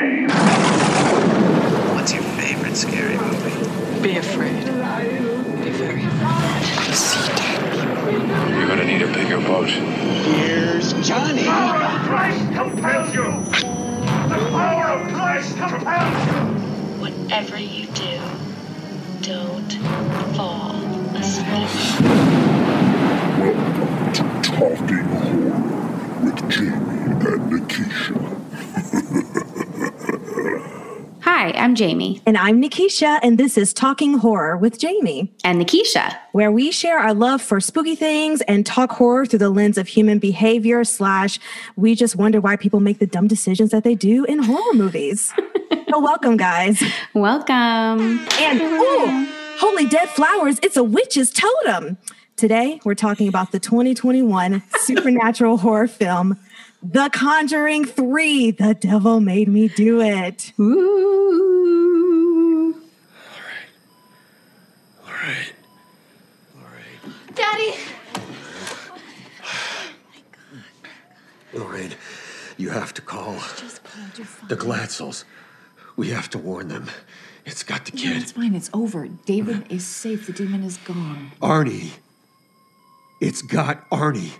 game. What's your favorite scary movie? Be afraid. Be very afraid. See dead people. You're gonna need a bigger boat. Here's Johnny. The power of Christ compels you! The power of Christ compels you! Whatever you I'm Jamie. And I'm Nikisha, and this is Talking Horror with Jamie, And Nikisha. where we share our love for spooky things and talk horror through the lens of human behavior. Slash, we just wonder why people make the dumb decisions that they do in horror movies. so, welcome, guys. Welcome. And ooh, holy dead flowers! It's a witch's totem. Today, we're talking about the 2021 supernatural horror film. The Conjuring 3, The Devil Made Me Do It. Ooh. All right. All right. All right. Daddy. Oh my God. Lorraine, you have to call the Glatzels. We have to warn them. It's got the No, kid. it's fine. It's over. David is safe. The demon is gone. Arnie. It's got Arnie.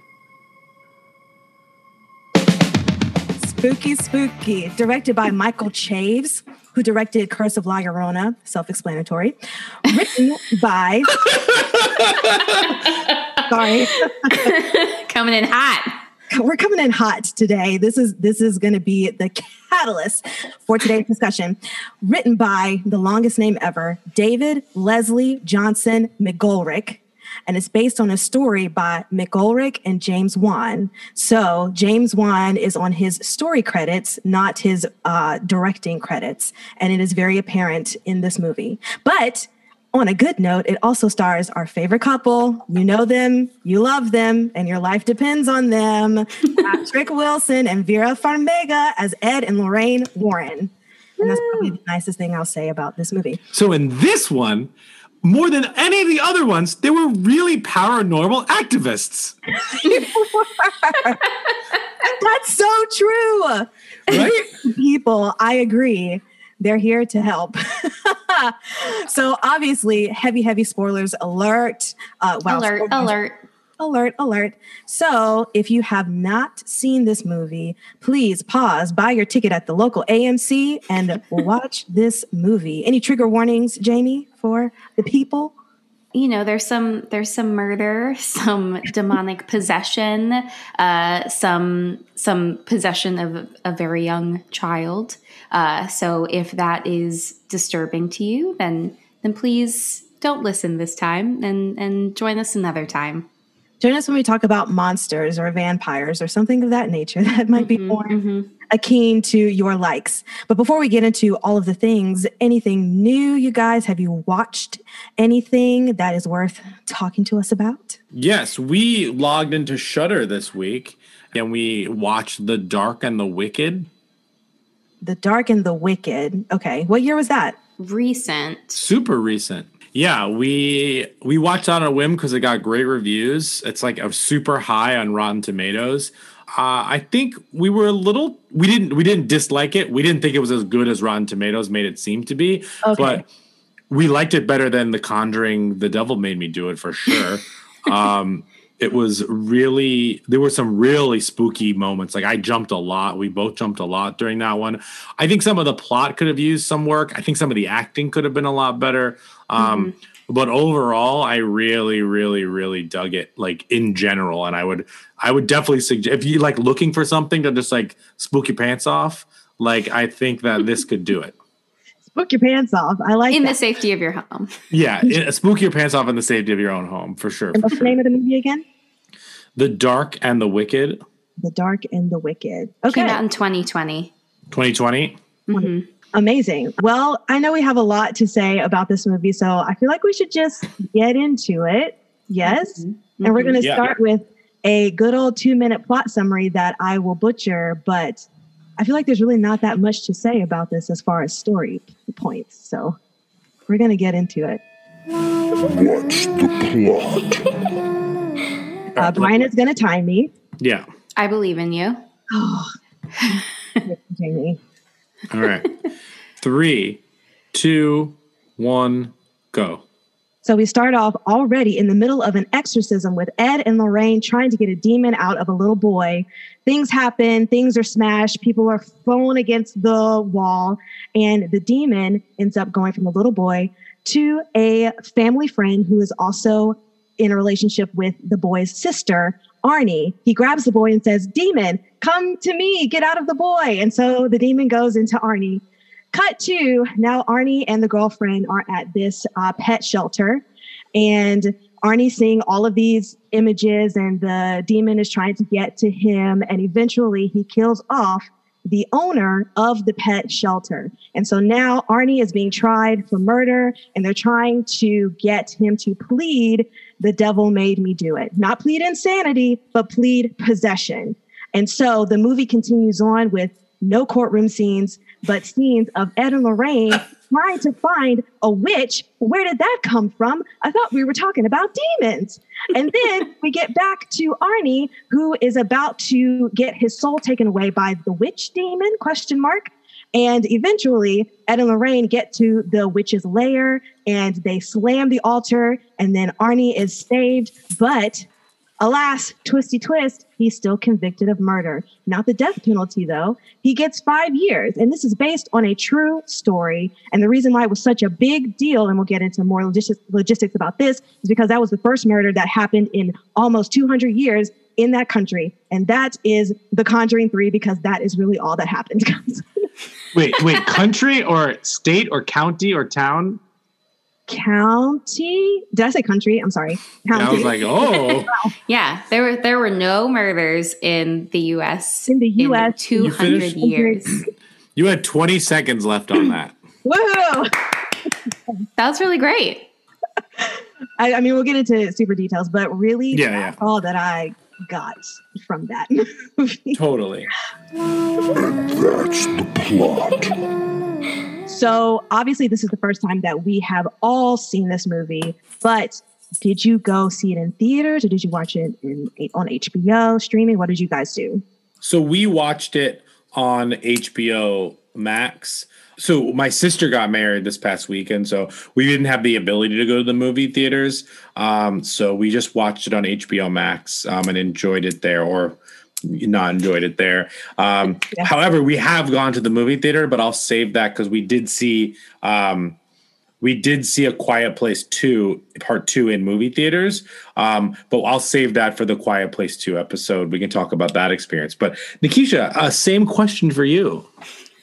Spooky Spooky, directed by Michael Chaves, who directed Curse of La Llorona, self-explanatory. Written by Sorry. Coming in hot. We're coming in hot today. This is this is going to be the catalyst for today's discussion. Written by the longest name ever, David Leslie Johnson McGoldrick, and it's based on a story by McGoldrick and James Wan. So James Wan is on his story credits, not his uh, directing credits, and it is very apparent in this movie. But on a good note, it also stars our favorite couple. You know them, you love them, and your life depends on them. Patrick Wilson and Vera Farmiga as Ed and Lorraine Warren. And that's probably the nicest thing I'll say about this movie. So in this one, more than any of the other ones, they were really paranormal activists. That's so true. Right? People, I agree. They're here to help. so obviously, heavy, heavy spoilers alert. Uh, wow, alert, spoilers- alert. Alert, alert. So, if you have not seen this movie, please pause, buy your ticket at the local AMC, and watch this movie. Any trigger warnings, Jamie, for the people? you know there's some there's some murder some demonic possession uh some some possession of a very young child uh so if that is disturbing to you then then please don't listen this time and and join us another time Join us when we talk about monsters or vampires or something of that nature that might be mm-hmm, more mm-hmm. akin to your likes. But before we get into all of the things, anything new, you guys? Have you watched anything that is worth talking to us about? Yes, we logged into Shudder this week and we watched The Dark and the Wicked. The Dark and the Wicked. Okay. What year was that? recent Super recent. Yeah, we we watched on a whim because it got great reviews. It's like a super high on Rotten Tomatoes. Uh, I think we were a little we didn't we didn't dislike it. We didn't think it was as good as Rotten Tomatoes made it seem to be. Okay. But we liked it better than The Conjuring. The Devil made me do it for sure. um, it was really there were some really spooky moments. Like I jumped a lot. We both jumped a lot during that one. I think some of the plot could have used some work. I think some of the acting could have been a lot better. Um, But overall, I really, really, really dug it. Like in general, and I would, I would definitely suggest if you like looking for something to just like spook your pants off. Like I think that this could do it. Book your pants off. I like in that. the safety of your home Yeah, it, spook your pants off in the safety of your own home for sure. and For what's the name of the movie again? The Dark and the Wicked, The Dark and the Wicked. came out in 2020 2020. Mm-hmm. Amazing. Well, I know we have a lot to say about this movie, so I feel like we should just get into it. Yes. Mm-hmm. And we're mm-hmm. going to Yeah. start with a good old two minute plot summary that I will butcher, but I feel like there's really not that much to say about this as far as story points. So we're going to get into it. What's the plot? Uh, Brian is going to time me. Yeah. i believe in you Oh, Jamie. All right. Three, two, one, go. So we start off already in the middle of an exorcism with Ed and Lorraine trying to get a demon out of a little boy. Things happen, things are smashed, people are thrown against the wall, and the demon ends up going from the little boy to a family friend who is also in a relationship with the boy's sister, Arnie. He grabs the boy and says, Demon, come to me, get out of the boy. And so the demon goes into Arnie. Cut to now, Arnie and the girlfriend are at this uh, pet shelter, and Arnie's seeing all of these images, and the demon is trying to get to him, and eventually he kills off the owner of the pet shelter. And so now Arnie is being tried for murder, and they're trying to get him to plead, The devil made me do it. Not plead insanity, but plead possession. And so the movie continues on with no courtroom scenes, but scenes of Ed and Lorraine trying to find a witch. Where did that come from? I thought we were talking about demons. And then we get back to Arnie, who is about to get his soul taken away by the witch demon, question mark. And eventually, Ed and Lorraine get to the witch's lair and they slam the altar, and then Arnie is saved. But Alas, twisty twist, he's still convicted of murder. Not the death penalty, though. He gets five years, and this is based on a true story. And the reason why it was such a big deal, and we'll get into more logistics, logistics about this, is because that was the first murder that happened in almost 200 years in that country. And that is The Conjuring 3, because that is really all that happened. wait, wait, country or state or county or town? County. Did I say country? I'm sorry. County. I was like, oh, yeah. There were there were no murders in the U.S. in the U.S. two hundred years. You had 20 seconds left on that. Woohoo! that was really great. I, I, mean, we'll get into super details, but really, yeah, yeah. all that I got from that movie. Totally. And that's the plot. So obviously, this is the first time that we have all seen this movie. But did you go see it in theaters, or did you watch it in on HBO streaming? What did you guys do? So we watched it on HBO Max. So my sister got married this past weekend, so we didn't have the ability to go to the movie theaters. Um, so we just watched it on HBO Max um, and enjoyed it there, or not enjoyed it there. Um, yeah. However, we have gone to the movie theater, but I'll save that because we did see um, we did see a Quiet Place two part two in movie theaters. Um, but I'll save that for the Quiet Place two episode. We can talk about that experience. But Nikisha, uh, same question for you.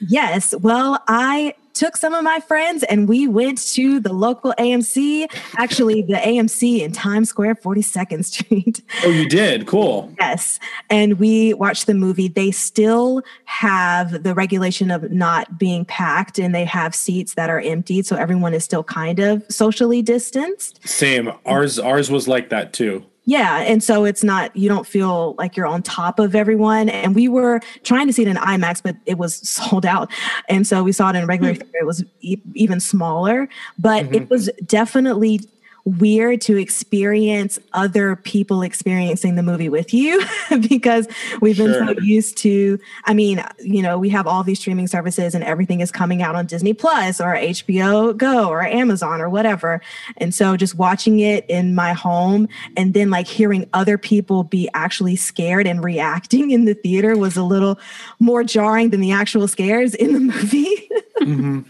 Yes. Well, I took some of my friends and we went to the local AMC, actually, the AMC in Times Square, 42nd Street. Oh, you did? Cool. yes. And we watched the movie. They still have the regulation of not being packed and they have seats that are emptied. So everyone is still kind of socially distanced. Same. Ours, ours was like that too. Yeah. And so it's not, you don't feel like you're on top of everyone. And we were trying to see it in IMAX, but it was sold out. And so we saw it in regular hmm. theater. It was e- even smaller, but mm-hmm. it was definitely weird to experience other people experiencing the movie with you because we've been sure. so used to i mean you know we have all these streaming services and everything is coming out on disney plus or hbo go or amazon or whatever. And so just watching it in my home and then like hearing other people be actually scared and reacting in the theater was a little more jarring than the actual scares in the movie. Mm-hmm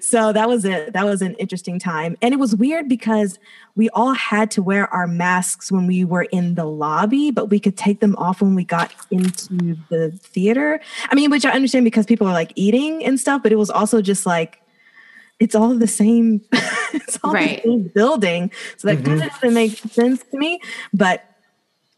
so that was it. That was an interesting time. And it was weird because we all had to wear our masks when we were in the lobby, but we could take them off when we got into the theater. I mean, which I understand because people are like eating and stuff, but it was also just like, it's all the same, it's all right. the same building. So that mm-hmm. kind of doesn't make sense to me. But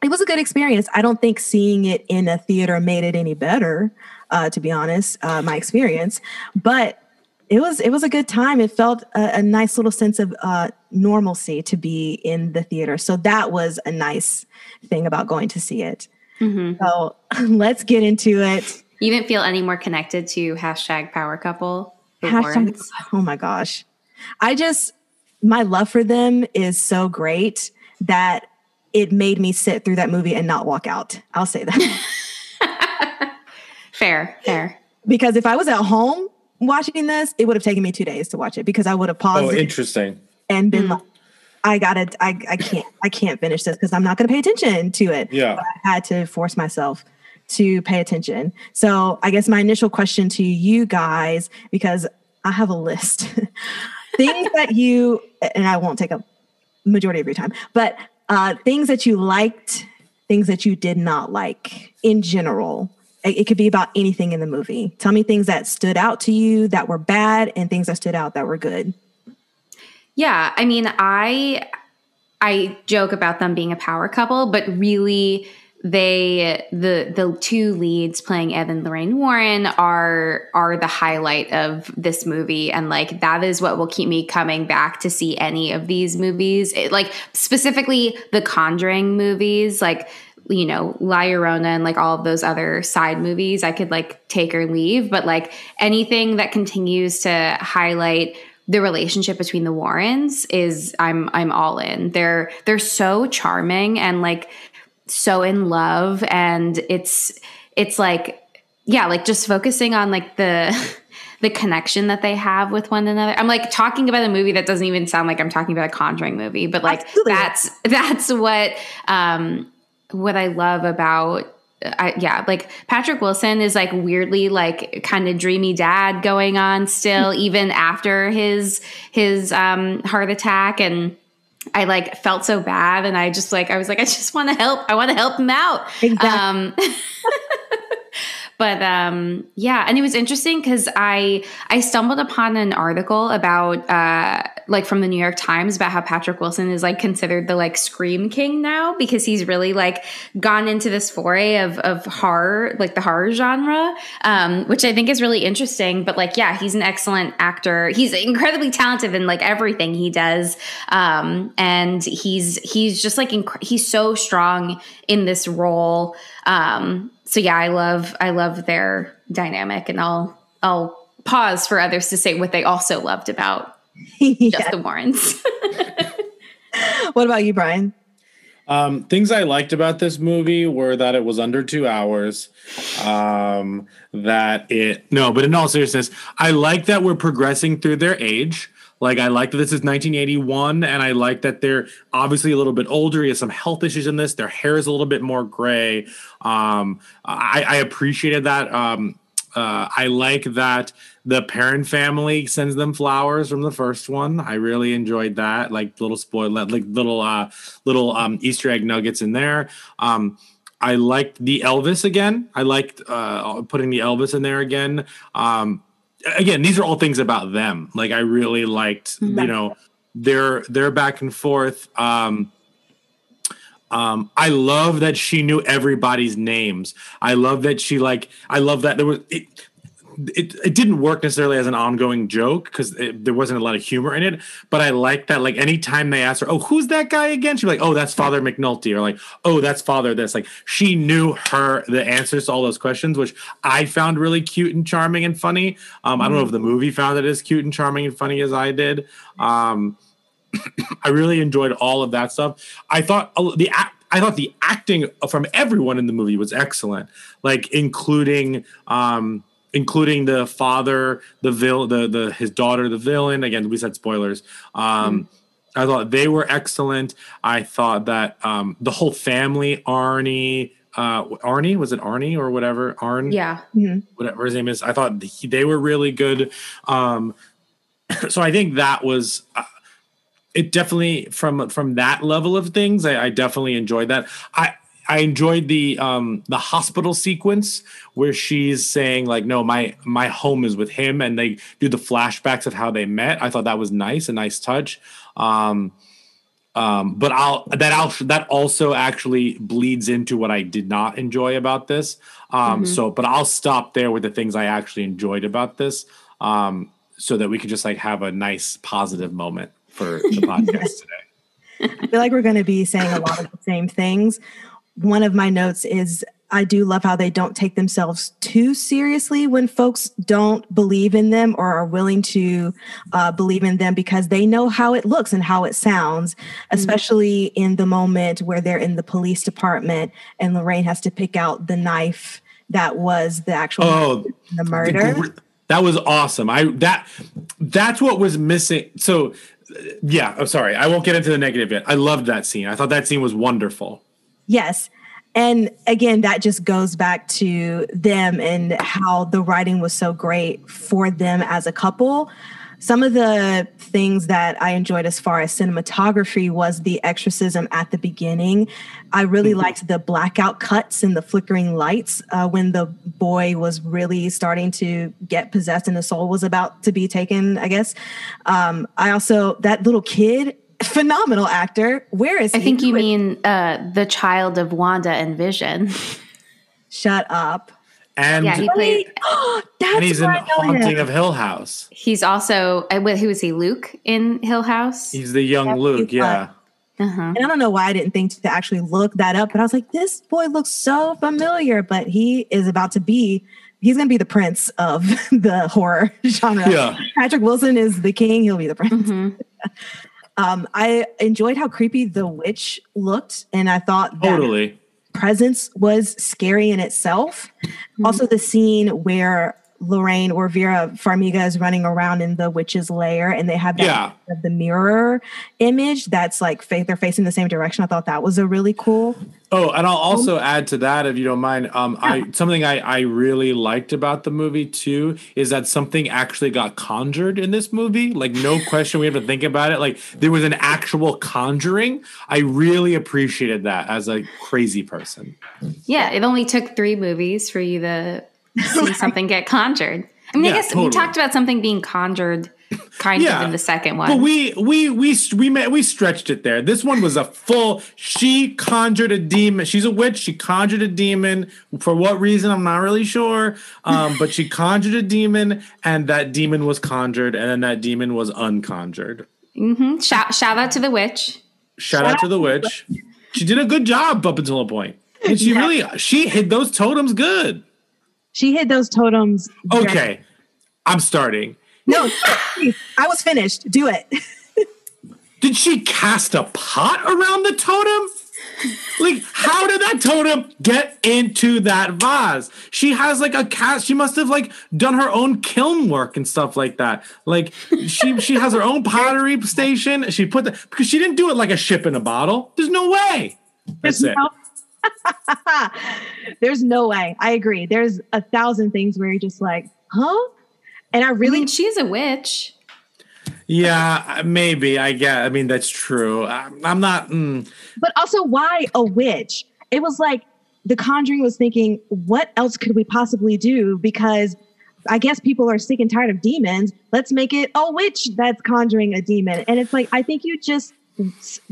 it was a good experience. I don't think seeing it in a theater made it any better, uh, to be honest, uh, my experience. But it was it was a good time. It felt a, a nice little sense of uh, normalcy to be in the theater. So that was a nice thing about going to see it. Mm-hmm. So let's get into it. You didn't feel any more connected to hashtag power couple. Hashtag, oh my gosh. I just my love for them is so great that it made me sit through that movie and not walk out. I'll say that. fair, fair. because if I was at home watching this, it would have taken me two days to watch it because I would have paused Oh, interesting. and been like, I gotta, I, I can't, I can't finish this because I'm not gonna pay attention to it. Yeah. But I had to force myself to pay attention. So I guess my initial question to you guys, because I have a list, things that you, and I won't take a majority of your time, but uh, things that you liked, things that you did not like in general. It, could be about anything in the movie. Tell me things that stood out to you that were bad and things that stood out that were good. Yeah, I mean, I I joke about them being a power couple, but really they the the two leads playing Evan Lorraine Warren are are the highlight of this movie and like that is what will keep me coming back to see any of these movies. It, like specifically the Conjuring movies, like you know, La Llorona and like all of those other side movies, I could like take or leave, but like anything that continues to highlight the relationship between the Warrens is I'm I'm all in. They're they're so charming and like so in love and it's it's like yeah, like just focusing on like the the connection that they have with one another. I'm like talking about a movie that doesn't even sound like I'm talking about a conjuring movie, but like Absolutely. that's that's what um what I love about I, yeah, like Patrick Wilson is like weirdly like kind of dreamy dad going on still, even after his his um, heart attack, and I like felt so bad, and I just like I was like I just want to help, I want to help him out. Exactly. Um, but um yeah and it was interesting because i i stumbled upon an article about uh like from the new york times about how patrick wilson is like considered the like scream king now because he's really like gone into this foray of of horror like the horror genre um which i think is really interesting. But like yeah he's an excellent actor. He's incredibly talented in like everything he does. Um and he's he's just like inc- he's so strong in this role. Um so yeah, I love I love their dynamic, and I'll I'll pause for others to say what they also loved about Yeah. just the Warrens. What about you, Brian? Um, things I liked about this movie were that it was under two hours. Um, that it no, but in all seriousness, I like that we're progressing through their age. Like I like that this is 1981, and I like that they're obviously a little bit older. He has some health issues in this. Their hair is a little bit more gray. Um, I, I appreciated that. Um, uh, I like that the Perron family sends them flowers from the first one. I really enjoyed that, like little spoil, like little uh, little um, Easter egg nuggets in there. Um, I liked the Elvis again. I liked uh, putting the Elvis in there again. Um, again, these are all things about them. Like I really liked, you know, their their back and forth. Um, um, I love that she knew everybody's names. I love that she like. I love that there was it. It, it didn't work necessarily as an ongoing joke because there wasn't a lot of humor in it. But I like that. Like anytime they asked her, "Oh, who's that guy again?" She'd be like, "Oh, that's Father McNulty," or like, "Oh, that's Father this." Like she knew her the answers to all those questions, which I found really cute and charming and funny. Um, I don't know if the movie found it as cute and charming and funny as I did. Um, I really enjoyed all of that stuff. I thought uh, the I thought the acting from everyone in the movie was excellent, like including um, including the father, the vil, the the his daughter, the villain. Again, we said spoilers. Um, I thought they were excellent. I thought that um, the whole family, Arnie. Uh, Arnie was it Arnie or whatever Arn yeah. whatever his name is. I thought he, they were really good. Um, so I think that was uh, it. Definitely from from that level of things, I, I definitely enjoyed that. I I enjoyed the um, the hospital sequence where she's saying like, "No, my my home is with him," and they do the flashbacks of how they met. I thought that was nice, a nice touch. Um, um, but I'll that I'll that also actually bleeds into what I did not enjoy about this. Um, So, but I'll stop there with the things I actually enjoyed about this, um, so that we can just like have a nice positive moment for the podcast today. I feel like we're going to be saying a lot of the same things. One of my notes is I do love how they don't take themselves too seriously when folks don't believe in them or are willing to uh, believe in them because they know how it looks and how it sounds, especially in the moment where they're in the police department and Lorraine has to pick out the knife that was the actual Oh, the murder. That was awesome. I that that's what was missing. So yeah, I'm sorry. I won't get into the negative yet. I loved that scene. I thought that scene was wonderful. Yes. And again, that just goes back to them and how the writing was so great for them as a couple. Some of the things that I enjoyed as far as cinematography was the exorcism at the beginning. I really liked the blackout cuts and the flickering lights uh, when the boy was really starting to get possessed and the soul was about to be taken, I guess. Um, I also, that little kid, phenomenal actor. Where is I he? think you mean uh, the child of Wanda and Vision. Shut up. And yeah, he played. That's and he's in where him. Haunting of Hill House. He's also uh, wh- who was he? Luke in Hill House. He's the young That's Luke. Yeah. Uh-huh. And I don't know why I didn't think to actually look that up, but I was like, this boy looks so familiar, but he is about to be, he's going to be the prince of the horror genre. Yeah. Patrick Wilson is the king, he'll be the prince. Mm-hmm. um, I enjoyed how creepy the witch looked, and I thought that Totally. presence was scary in itself. Also, the scene where Lorraine or Vera Farmiga is running around in the witch's lair and they have that Yeah. of the mirror image that's like fa- they're facing the same direction. I thought that was a really cool. Oh, and I'll also add to that, if you don't mind. Um, I something I, I really liked about the movie too is that something actually got conjured in this movie. Like no question, we have to think about it. Like there was an actual conjuring. I really appreciated that as a crazy person. Yeah, it only took three movies for you to see something get conjured. I mean, Yeah, I guess totally. we talked about something being conjured kind Yeah, of in the second one. But we we we we met, we stretched it there. This one was a full. She conjured a demon. She's a witch. She conjured a demon. For what reason? I'm not really sure. Um, but she conjured a demon, and that demon was conjured, and then that demon was unconjured. hmm Shout, shout out to the witch. Shout out to the witch. She did a good job up until a point, and she really she hid those totems good. She hid those totems. Okay, I'm starting. No, I was finished. Do it. Did she cast a pot around the totem? Like, how did that totem get into that vase? She has like a cast. She must have like done her own kiln work and stuff like that. Like, she she has her own pottery station. She put the because she didn't do it like a ship in a bottle. There's no way. That's it. No- There's no way. I agree. There's a thousand things where you're just like, huh? And I I really mean, she's a witch. Yeah, maybe. I get. I mean, that's true. I'm, I'm not. Mm, But also, why a witch? It was like The Conjuring was thinking, what else could we possibly do? Because I guess people are sick and tired of demons. Let's make it a witch that's conjuring a demon. And it's like, I think you just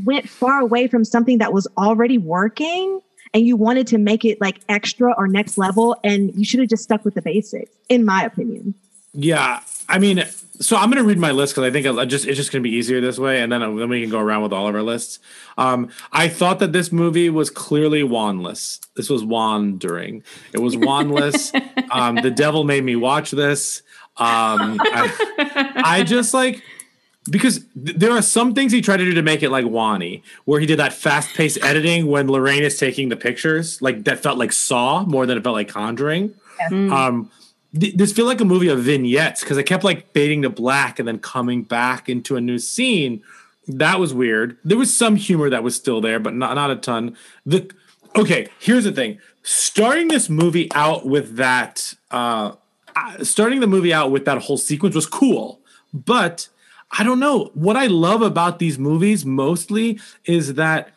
went far away from something that was already working and you wanted to make it like extra or next level. And you should have just stuck with the basics, in my opinion. Yeah, I mean, so I'm going to read my list because I think I just it's just going to be easier this way, and then then we can go around with all of our lists. Um, I thought that this movie was clearly wandless. This was wandering. It was wandless. um, the devil made me watch this. Um, I, I just like because th- there are some things he tried to do to make it like Wani, where he did that fast paced editing when Lorraine is taking the pictures, like that felt like Saw more than it felt like Conjuring. Um, th- this feel like a movie of vignettes because it kept like fading to black and then coming back into a new scene. That was weird. There was some humor that was still there, but not not a ton. The okay, here's the thing: starting this movie out with that, uh, uh, starting the movie out with that whole sequence was cool, but I don't know. What I love about these movies mostly is that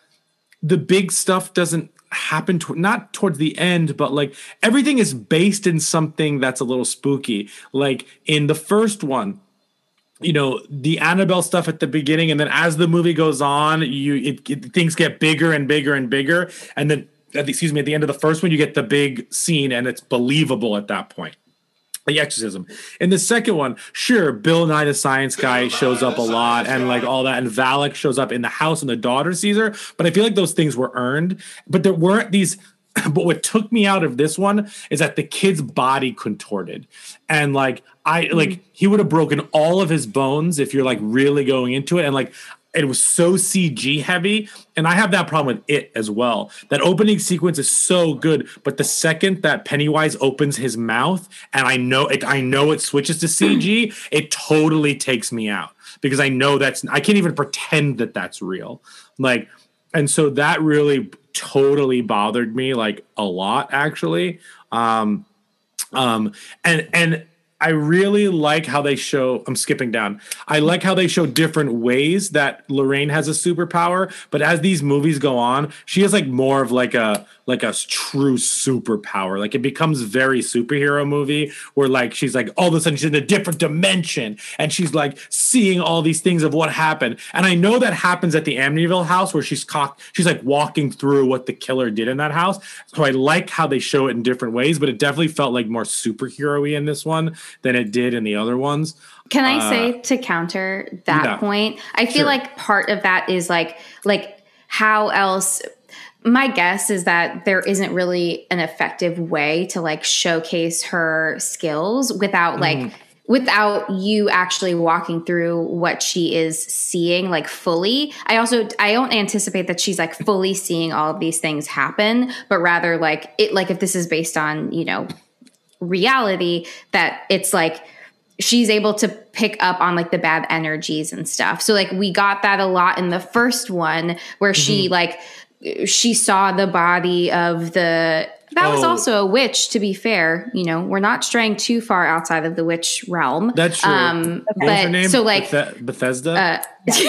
the big stuff doesn't happen to, not towards the end but like everything is based in something that's a little spooky. Like in the first one you know the annabelle stuff at the beginning and then as the movie goes on you it, it- things get bigger and bigger and bigger. And then excuse me at the end of the first one you get the big scene and it's believable at that point the exorcism. In the second one sure bill nye the science guy shows up a lot and like all that and valak shows up in the house and the daughter sees her but i feel like those things were earned. But there weren't these but what took me out of this one is that the kid's body contorted. And like i like hmm. he would have broken all of his bones if you're like really going into it. And like it was so CG heavy, and I have that problem with it as well. That opening sequence is so good, but the second that Pennywise opens his mouth, and I know it, I know it switches to CG, it totally takes me out because I know that's I can't even pretend that that's real. Like, and so that really totally bothered me like a lot actually. Um, um, and and I really like how they show. I'm skipping down. I like how they show different ways that Lorraine has a superpower. But as these movies go on, she has like more of like a like a true superpower. Like it becomes very superhero movie where like she's like all of a sudden she's in a different dimension and she's like seeing all these things of what happened. And I know that happens at the Amityville house where she's cock she's like walking through what the killer did in that house. So I like how they show it in different ways, but it definitely felt like more superhero-y in this one than it did in the other ones. Can I Uh, say to counter that yeah. point? I feel Sure. like part of that is like like how else my guess is that there isn't really an effective way to like showcase her skills without like Mhm. without you actually walking through what she is seeing like fully i also i don't anticipate that she's like fully seeing all of these things happen but rather like it like if this is based on you know reality that it's like she's able to pick up on like the bad energies and stuff. So like we got that a lot in the first one where she Mhm. like she saw the body of the that was Oh. also a witch to be fair, you know, we're not straying too far outside of the witch realm. That's true. Um her but name? so like Bethe- Bethesda, uh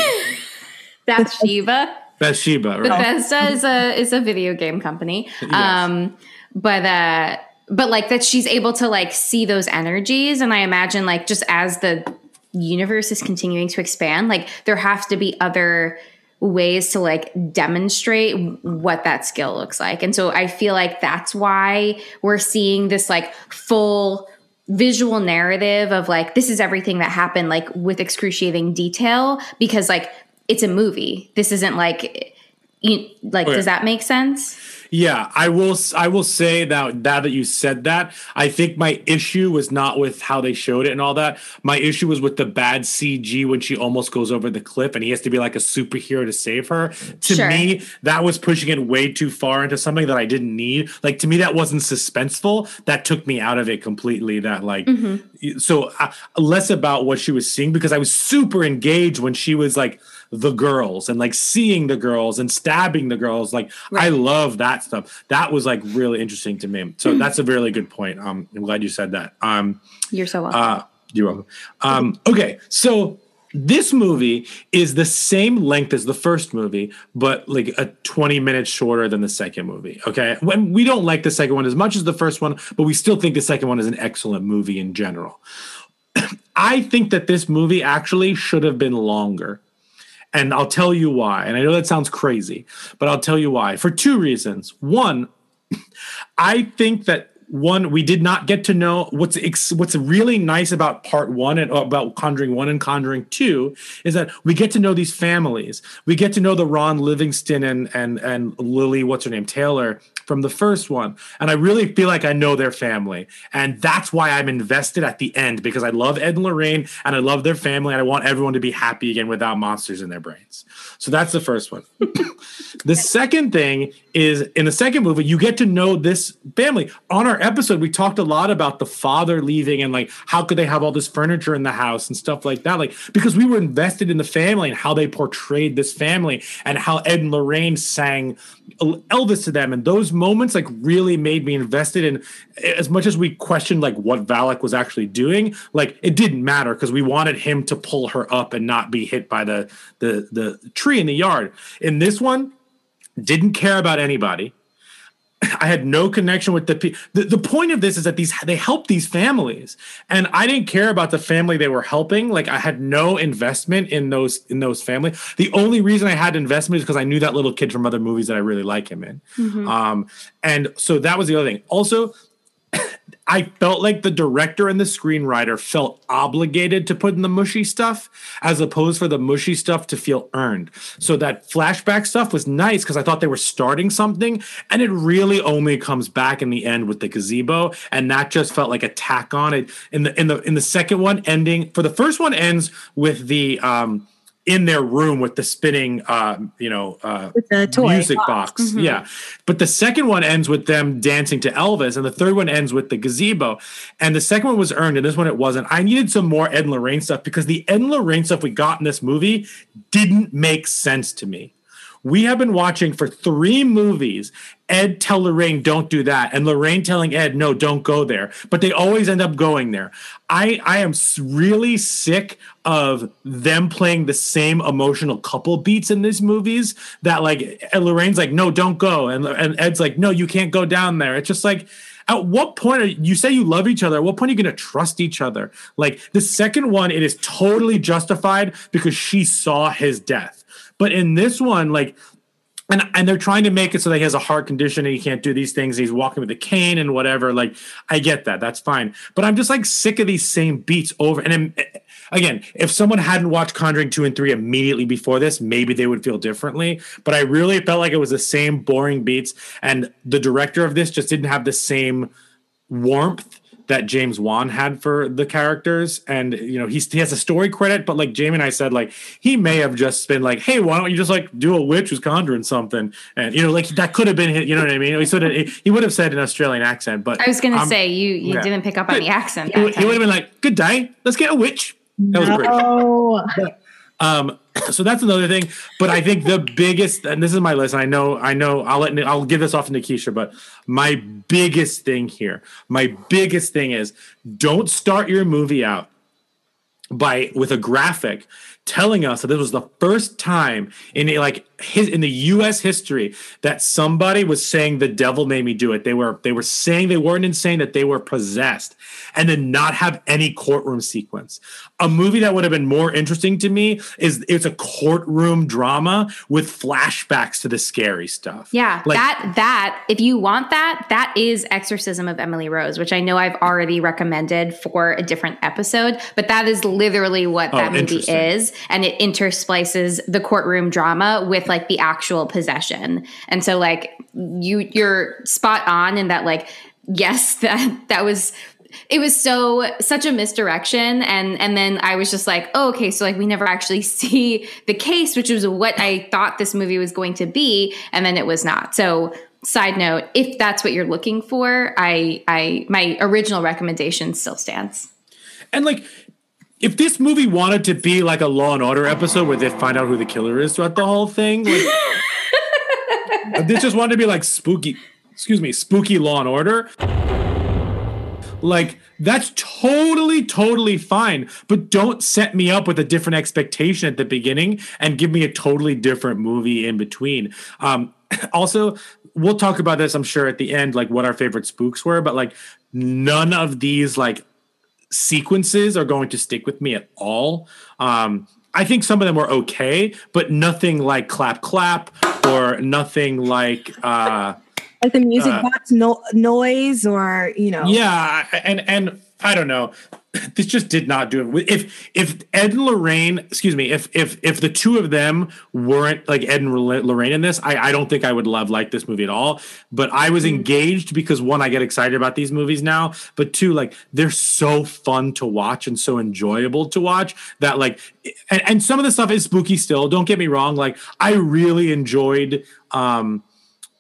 Bathsheba. Bathsheba, right? Bethesda is a is a video game company. Yes. Um, but uh, but like that she's able to like see those energies, and I imagine like just as the universe is continuing to expand, like there have to be other ways to like demonstrate what that skill looks like. And so I feel like that's why we're seeing this like full visual narrative of like this is everything that happened like with excruciating detail because like it's a movie. This isn't like you, like Okay. does that make sense? Yeah, I will. I will say that now that you said that, I think my issue was not with how they showed it and all that. My issue was with the bad CG when she almost goes over the cliff and he has to be like a superhero to save her. To Sure. me, that was pushing it way too far into something that I didn't need. Like to me, that wasn't suspenseful. That took me out of it completely. That like Mm-hmm. so uh, less about what she was seeing because I was super engaged when she was like the girls and like seeing the girls and stabbing the girls. Like I love that stuff. That was like really interesting to me. So that's a really good point. Um, I'm glad you said that. Um, You're so welcome. uh, you're welcome. Um, okay, so this movie is the same length as the first movie, but like a 20 minutes shorter than the second movie. Okay, when we don't like the second one as much as the first one, but we still think the second one is an excellent movie in general. I think that this movie actually should have been longer. And I'll tell you why. And I know that sounds crazy, but I'll tell you why. For two reasons. One, I think that one we did not get to know what's ex- what's really nice about part 1 and uh, about Conjuring 1 and Conjuring 2 is that we get to know these families. We get to know the Ron Livingston and and and Lili what's her name Taylor from the first one. And I really feel like I know their family. And that's why I'm invested at the end because I love Ed and Lorraine and I love their family and I want everyone to be happy again without monsters in their brains. So that's the first one. the second thing is in the second movie, you get to know this family. On our episode, we talked a lot about the father leaving and like how could they have all this furniture in the house and stuff like that. Like because we were invested in the family and how they portrayed this family and how Ed and Lorraine sang Elvis to them. And those moments like really made me invested in as much as we questioned like what Valak was actually doing, like it didn't matter because we wanted him to pull her up and not be hit by the the the tree in the yard. In this one, didn't care about anybody. I had no connection with the, pe- the the point of this is that these they help these families. And I didn't care about the family they were helping. Like I had no investment in those in those families the only reason I had investment is because I knew that little kid from other movies that I really like him in. Mhm. um and so that was the other thing. Also I felt like the director and the screenwriter felt obligated to put in the mushy stuff as opposed for the mushy stuff to feel earned. So that flashback stuff was nice because I thought they were starting something and it really only comes back in the end with the gazebo and that just felt like a tack on it in the in the in the second one ending for the first one ends with the um in their room with the spinning, uh, you know, uh, With the toy music box. box. Yeah. But the second one ends with them dancing to Elvis, and the third one ends with the gazebo. And the second one was earned, and this one it wasn't. I needed some more Ed and Lorraine stuff because the Ed and Lorraine stuff we got in this movie didn't make sense to me. We have been watching for three movies. Ed tell Lorraine, don't do that. And Lorraine telling Ed, no, don't go there. But they always end up going there. I, I am really sick of them playing the same emotional couple beats in these movies that like Lorraine's like, no, don't go. And, and Ed's like, no, you can't go down there. It's just like, at what point are you say you love each other? At what point are you going to trust each other? Like the second one, it is totally justified because she saw his death. But in this one, like, and and they're trying to make it so that he has a heart condition and he can't do these things. He's walking with a cane and whatever. Like, I get that. That's fine. But I'm just like sick of these same beats over. And then, again, if someone hadn't watched Conjuring two and three immediately before this, maybe they would feel differently. But I really felt like it was the same boring beats, and the director of this just didn't have the same warmth that James Wan had for the characters. And you know, he's he has a story credit, but like Jamie and I said, like he may have just been like, "Hey, why don't you just like do a witch who's conjuring something?" And you know, like that could have been, his- you know what I mean? He sort of he would have said an Australian accent, but I was gonna um, say you you yeah. didn't pick up on the accent. He, would- he would have been like, "Good day, let's get a witch." That was great. Um, so that's another thing. But I think the biggest, and this is my list. I know, I know. I'll let I'll give this off to Nikisha. But my biggest thing here, my biggest thing is, don't start your movie out by with a graphic telling us that this was the first time in like his in the US history that somebody was saying the devil made me do it. They were they were saying they weren't insane that they were possessed and then not have any courtroom sequence. A movie that would have been more interesting to me is it's a courtroom drama with flashbacks to the scary stuff. Yeah, Like- that that if you want that, that is Exorcism of Emily Rose, which I know I've already recommended for a different episode, but that is literally what Oh, that movie is, and it intersplices the courtroom drama with like the actual possession. And so like you you're spot on in that like yes, that that was it was so such a misdirection. And and then i was just like oh, okay so like we never actually see the case which was what i thought this movie was going to be and then it was not. So side note if that's what you're looking for i i my original recommendation still stands. And like, if this movie wanted to be like a Law and Order episode where they find out who the killer is throughout the whole thing, like, this just wanted to be like spooky, excuse me, spooky Law and Order. Like that's totally, totally fine, but don't set me up with a different expectation at the beginning and give me a totally different movie in between. Um, also, we'll talk about this, I'm sure, at the end, like what our favorite spooks were, but like none of these like sequences are going to stick with me at all. Um, I think some of them were okay, but nothing like clap clap or nothing like uh, Like the music Uh, box no- noise or, you know. yeah, and and I don't know. This just did not do it. If if Ed and Lorraine, excuse me, if if if the two of them weren't like Ed and Lorraine in this, I I don't think I would love like this movie at all. But I was engaged because one, I get excited about these movies now, but two, like they're so fun to watch and so enjoyable to watch that like, and, and some of the stuff is spooky still. Don't get me wrong. Like I really enjoyed. um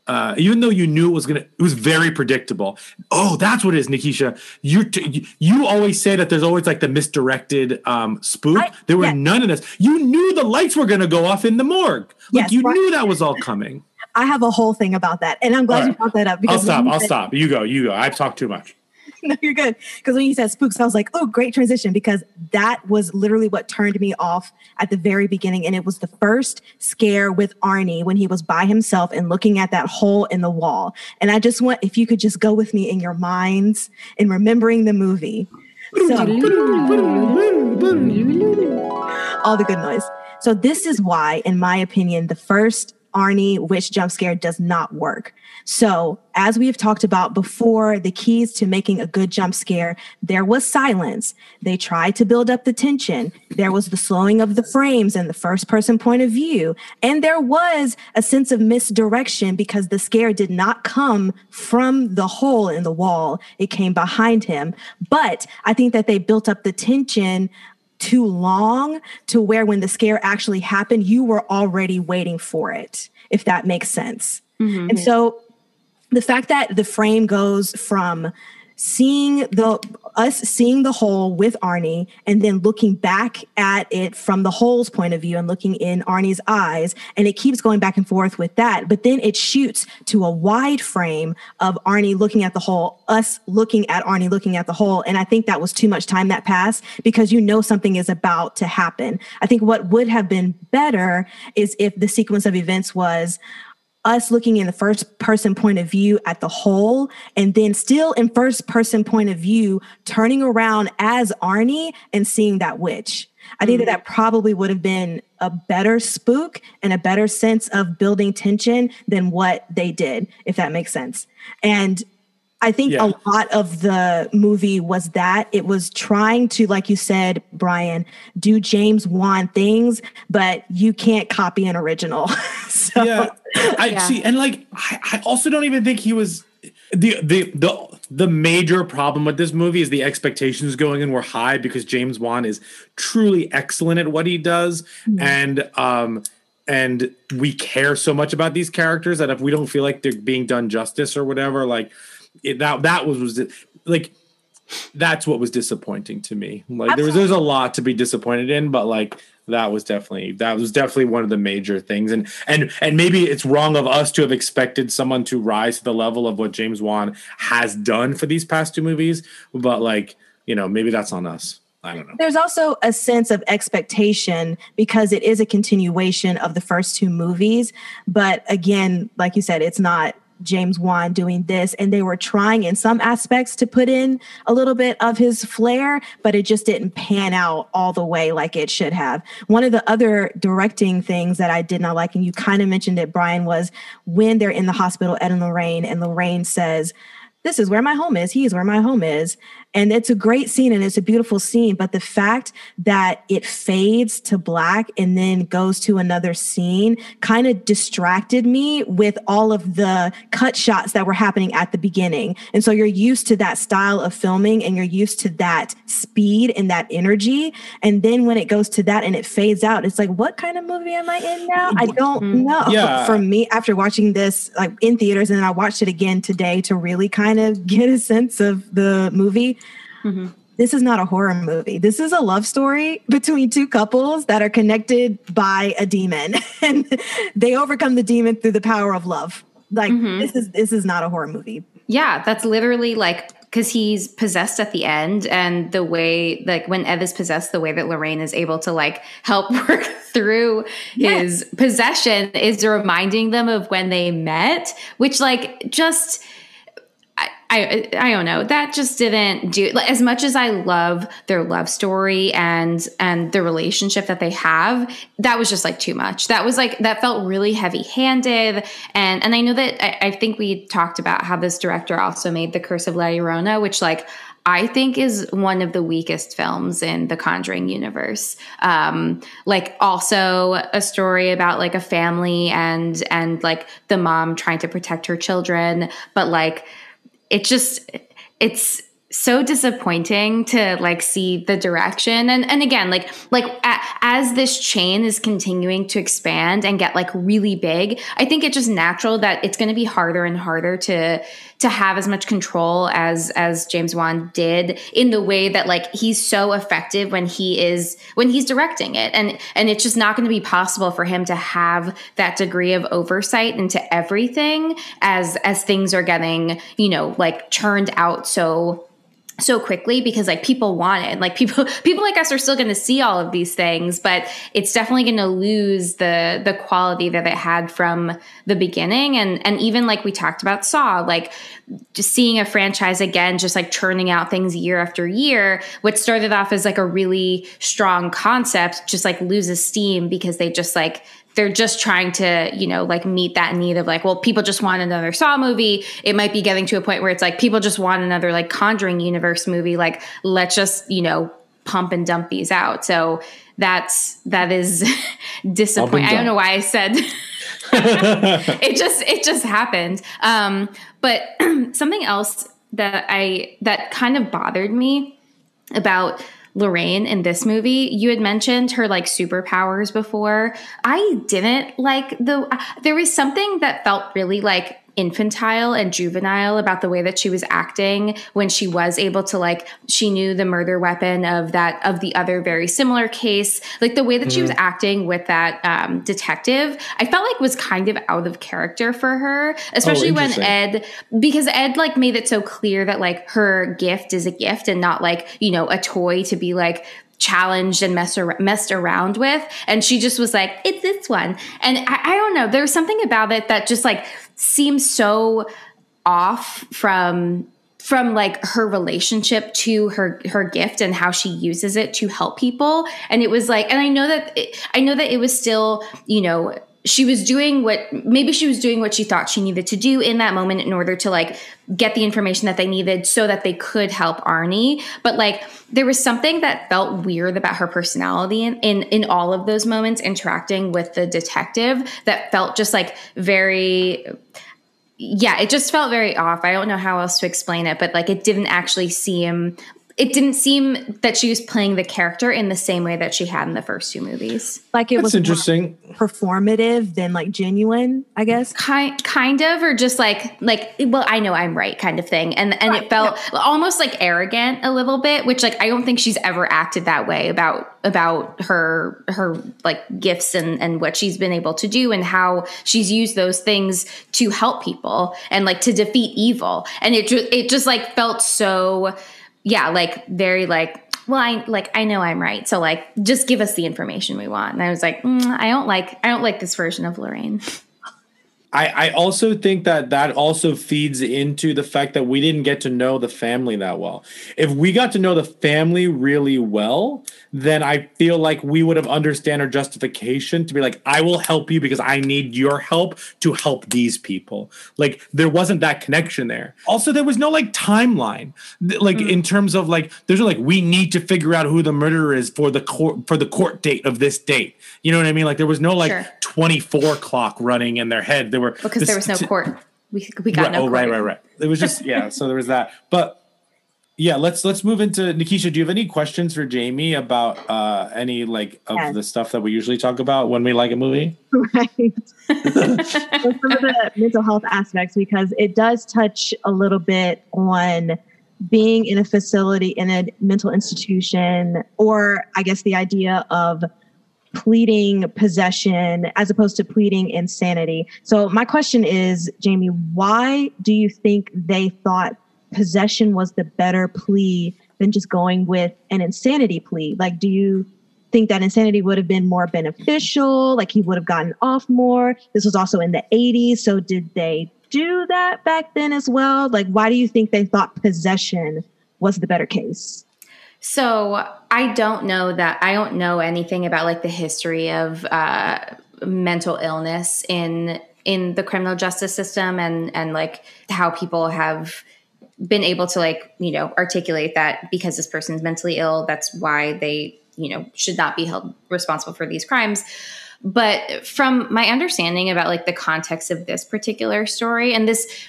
uh, even though you knew it was gonna, it was very predictable. Oh, that's what it is, Nikisha. You t- you always say that there's always like the misdirected um, spook. I- there were yeah. none of this. You knew the lights were gonna go off in the morgue. Like Yes, you right. knew that was all coming. I have a whole thing about that. And I'm glad All you brought that up I'll stop. I'll said- stop. You go. You go. I've talked too much. no, you're good. Because when you said spooks, I was like, oh, great transition. Because that was literally what turned me off at the very beginning. And it was the first scare with Arnie when he was by himself and looking at that hole in the wall. And I just want, if you could just go with me in your minds in remembering the movie. So, all the good noise. So this is why, in my opinion, the first Arnie witch jump scare does not work. So, as we have talked about before, the keys to making a good jump scare, there was silence. They tried to build up the tension. There was the slowing of the frames and the first person point of view. And there was a sense of misdirection because the scare did not come from the hole in the wall, it came behind him. But I think that they built up the tension too long to where when the scare actually happened, you were already waiting for it, if that makes sense. Mm-hmm. And so the fact that the frame goes from seeing the us seeing the hole with Arnie and then looking back at it from the hole's point of view and looking in Arnie's eyes and it keeps going back and forth with that. But then it shoots to a wide frame of Arnie looking at the hole us looking at Arnie looking at the hole. And I think that was too much time that passed because you know something is about to happen. I think what would have been better is if the sequence of events was us looking in the first person point of view at the whole and then still in first person point of view turning around as Arnie and seeing that witch. I think that mm-hmm. that probably would have been a better spook and a better sense of building tension than what they did, if that makes sense. And I think Yeah. a lot of the movie was that it was trying to, like you said, Brian, do James Wan things, but you can't copy an original. so yeah i Yeah. see and like I, I also don't even think he was the the the the major problem with this movie is the expectations going in were high because james wan is truly excellent at what he does and um and we care so much about these characters that if we don't feel like they're being done justice or whatever like it, that that was was like that's what was disappointing to me. Like there was there's a lot to be disappointed in but like that was definitely that was definitely one of the major things. And and and maybe it's wrong of us to have expected someone to rise to the level of what James Wan has done for these past two movies but like you know maybe that's on us. I don't know. There's also a sense of expectation because it is a continuation of the first two movies. But again, like you said, it's not James Wan doing this. And they were trying in some aspects to put in a little bit of his flair, but it just didn't pan out all the way like it should have. One of the other directing things that I did not like, and you kind of mentioned it, Brian, was when they're in the hospital, Ed and Lorraine, and Lorraine says, this is where my home is. He is where my home is. And it's a great scene and it's a beautiful scene. But the fact that it fades to black and then goes to another scene kind of distracted me with all of the cut shots that were happening at the beginning. And so you're used to that style of filming and you're used to that speed and that energy. And then when it goes to that and it fades out, it's like, what kind of movie am I in now? I mm. don't mm. know. Yeah. For me, after watching this like in theaters and then I watched it again today to really kind of get a sense of the movie. Mm-hmm. This is not a horror movie. This is a love story between two couples that are connected by a demon and they overcome the demon through the power of love. Like mm-hmm. this is this is not a horror movie. Yeah, that's literally like because he's possessed at the end, and the way like when Ed is possessed, the way that Lorraine is able to like help work through his possession is reminding them of when they met, which like just. I, I don't know. That just didn't do as much as I love their love story and and the relationship that they have. That was just like too much. That was like that felt really heavy handed. And and I know that I, I think we talked about how this director also made The Curse of La Llorona, which like I think is one of the weakest films in the Conjuring universe. Um, like also a story about like a family and and like the mom trying to protect her children, but like it just it's so disappointing to like see the direction. And and again like like a, as this chain is continuing to expand and get like really big i think it's just natural that it's going to be harder and harder to to have as much control as as james wan did in the way that like he's so effective when he is when he's directing it. And and it's just not going to be possible for him to have that degree of oversight into everything as as things are getting you know like churned out so so quickly because like people want it. Like people people like us are still going to see all of these things but it's definitely going to lose the the quality that it had from the beginning. And and even like we talked about saw like just seeing a franchise again just like churning out things year after year what started off as like a really strong concept just like loses steam because they just like they're just trying to, you know, like meet that need of like, well, people just want another Saw movie. It might be getting to a point where it's like people just want another like Conjuring universe movie. Like, let's just, you know, pump and dump these out. So that's that is disappointing. I don't know why I said it just it just happened. Um, but something else that I that kind of bothered me about Lorraine in this movie. You had mentioned her like superpowers before. I didn't like the uh, there was something that felt really like infantile and juvenile about the way that she was acting when she was able to like she knew the murder weapon of that of the other very similar case like the way that mm-hmm. she was mm-hmm. acting with that um, detective i felt like was kind of out of character for her especially oh, when ed because ed like made it so clear that like her gift is a gift and not like you know a toy to be like challenged and messed, ar- messed around with. And she just was like, it's this one. And I, I don't know, there's something about it that just like seems so off from from like her relationship to her her gift and how she uses it to help people and it was like and i know that it, i know that it was still you know she was doing what maybe she was doing what she thought she needed to do in that moment in order to like get the information that they needed so that they could help Arnie. But like there was something that felt weird about her personality in, in, in all of those moments interacting with the detective that felt just like very yeah, it just felt very off. I don't know how else to explain it, but like it didn't actually seem it didn't seem that she was playing the character in the same way that she had in the first two movies. Like it That's was interesting, performative than like genuine, I guess. Kind, kind of, or just like, like, well, I know I'm right, kind of thing, and and right, it felt yeah. almost like arrogant a little bit, which like I don't think she's ever acted that way about about her her like gifts and and what she's been able to do and how she's used those things to help people and like to defeat evil, and it just it just like felt so yeah, like very like well i like i know i'm right so like just give us the information we want and i was like mm, i don't like i don't like this version of lorraine I, I also think that that also feeds into the fact that we didn't get to know the family that well. If we got to know the family really well, then I feel like we would have understand our justification to be like, I will help you because I need your help to help these people. Like there wasn't that connection there. Also, there was no like timeline, like mm. in terms of like there's like we need to figure out who the murderer is for the court for the court date of this date. You know what I mean? Like there was no like sure. 24 clock running in their head. There were because this, there was no court. We we got right, no. Oh, court. right, right, right. It was just yeah. so there was that, but yeah let's let's move into nikisha do you have any questions for jamie about uh any like of yes. the stuff that we usually talk about when we like a movie? Right. Some of the mental health aspects because it does touch a little bit on being in a facility in a mental institution or i guess the idea of pleading possession as opposed to pleading insanity. So my question is jamie why do you think they thought possession was the better plea than just going with an insanity plea? Like, do you think that insanity would have been more beneficial? Like, he would have gotten off more? This was also in the 80s. So, did they do that back then as well? Like, why do you think they thought possession was the better case? So, I don't know that. I don't know anything about like the history of uh, mental illness in in the criminal justice system and and like how people have been able to like you know articulate that because this person is mentally ill that's why they you know should not be held responsible for these crimes but from my understanding about like the context of this particular story and this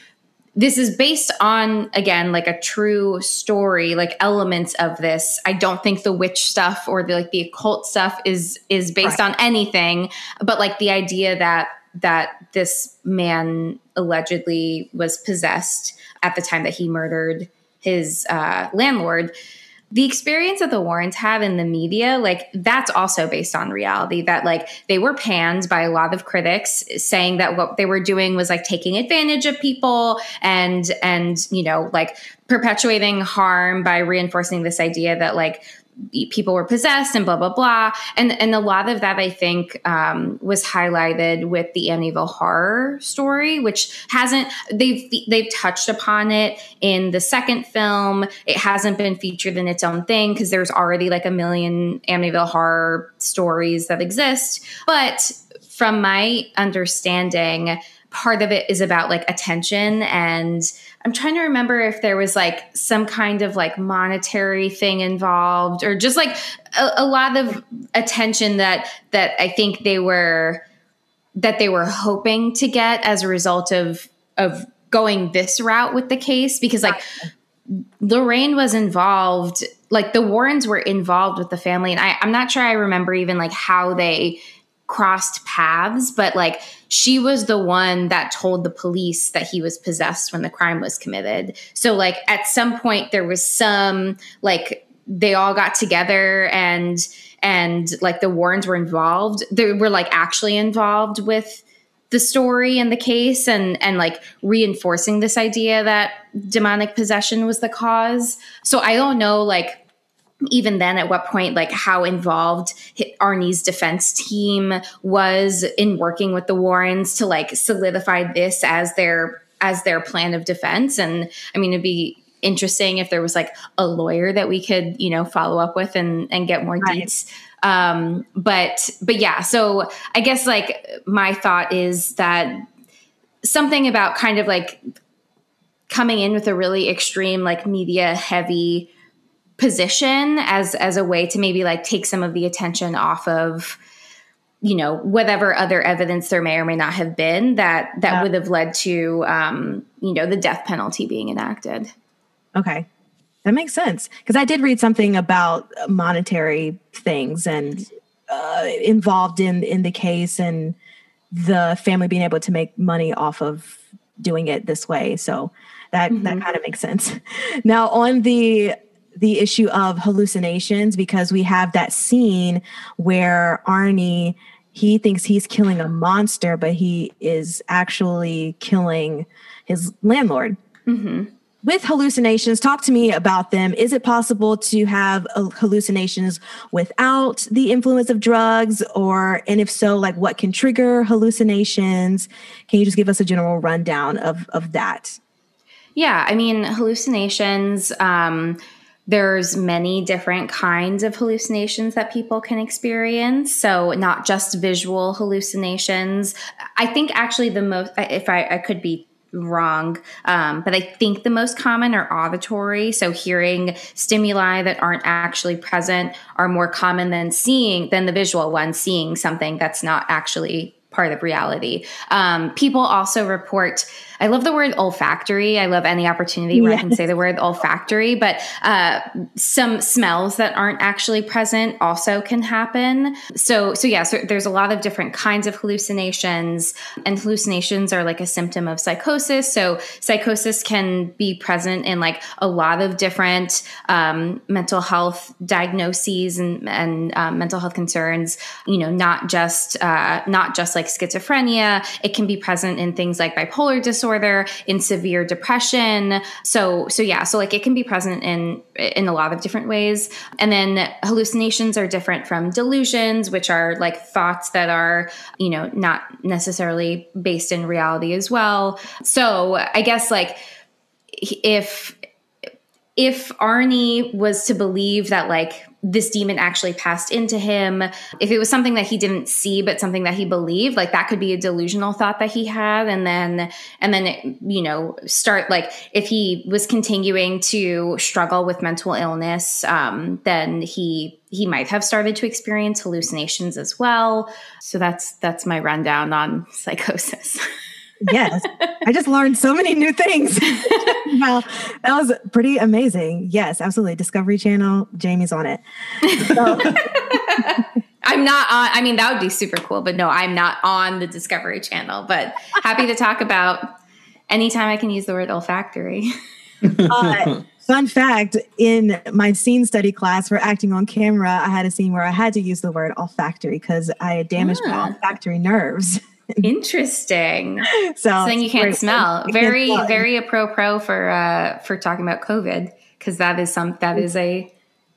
this is based on again like a true story like elements of this i don't think the witch stuff or the like the occult stuff is is based right. on anything but like the idea that that this man allegedly was possessed at the time that he murdered his uh, landlord the experience that the Warrens have in the media, like that's also based on reality. That like they were panned by a lot of critics, saying that what they were doing was like taking advantage of people and and you know like perpetuating harm by reinforcing this idea that like people were possessed and blah blah blah. And and a lot of that i think um, was highlighted with the amityville horror story which hasn't they've they've touched upon it in the second film. It hasn't been featured in its own thing because there's already like a million amityville horror stories that exist. But from my understanding part of it is about like attention and I'm trying to remember if there was like some kind of like monetary thing involved or just like a, a lot of attention that that I think they were that they were hoping to get as a result of of going this route with the case because like Lorraine was involved like the Warrens were involved with the family, and I, I'm not sure I remember even like how they crossed paths, but like she was the one that told the police that he was possessed when the crime was committed. So like at some point there was some like they all got together and and like the Warrens were involved. They were like actually involved with the story and the case and and like reinforcing this idea that demonic possession was the cause. So I don't know like even then at what point like how involved arnie's defense team was in working with the warrens to like solidify this as their as their plan of defense and i mean it'd be interesting if there was like a lawyer that we could you know follow up with and and get more right. deets um but but yeah so i guess like my thought is that something about kind of like coming in with a really extreme like media heavy position as as a way to maybe like take some of the attention off of you know whatever other evidence there may or may not have been that that yeah. would have led to um you know the death penalty being enacted. Okay. That makes sense. Because i did read something about monetary things and uh, involved in in the case and the family being able to make money off of doing it this way. So that mm-hmm. that kind of makes sense. Now on the the issue of hallucinations because we have that scene where Arnie he thinks he's killing a monster, but he is actually killing his landlord. Mm-hmm. With hallucinations, talk to me about them. Is it possible to have uh, hallucinations without the influence of drugs? Or, and if so, like what can trigger hallucinations? Can you just give us a general rundown of, of that? Yeah, I mean, hallucinations. Um, there's many different kinds of hallucinations that people can experience. So not just visual hallucinations. I think actually the most if i, I could be wrong um, but i think the most common are auditory. So hearing stimuli that aren't actually present are more common than seeing than the visual one seeing something that's not actually part of reality. Um, people also report I love the word olfactory. I love any opportunity where yes. I can say the word olfactory, but uh, some smells that aren't actually present also can happen. So, so yeah, so there's a lot of different kinds of hallucinations, and hallucinations are like a symptom of psychosis. So, psychosis can be present in like a lot of different um, mental health diagnoses and, and um, mental health concerns. You know, not just uh, not just like schizophrenia. It can be present in things like bipolar disorder disorder, in severe depression. So so yeah, so like it can be present in in a lot of different ways. And then hallucinations are different from delusions, which are like thoughts that are, you know, not necessarily based in reality as well. So I guess like if if Arnie was to believe that like this demon actually passed into him. If it was something that he didn't see, but something that he believed, like that could be a delusional thought that he had. And then, and then, it, you know, start like if he was continuing to struggle with mental illness, um, then he, he might have started to experience hallucinations as well. So that's, that's my rundown on psychosis. yes. I just learned so many new things. wow. That was pretty amazing. Yes, absolutely. Discovery Channel, Jamie's on it. So. I'm not on, I mean, that would be super cool, but no, I'm not on the Discovery Channel, but happy to talk about anytime I can use the word olfactory. uh, fun fact in my scene study class for acting on camera, I had a scene where I had to use the word olfactory because I had damaged my ah. olfactory nerves. Interesting. So, so then you can't smell. Very, can't smell. very a pro pro for uh, for talking about COVID because that is some that is a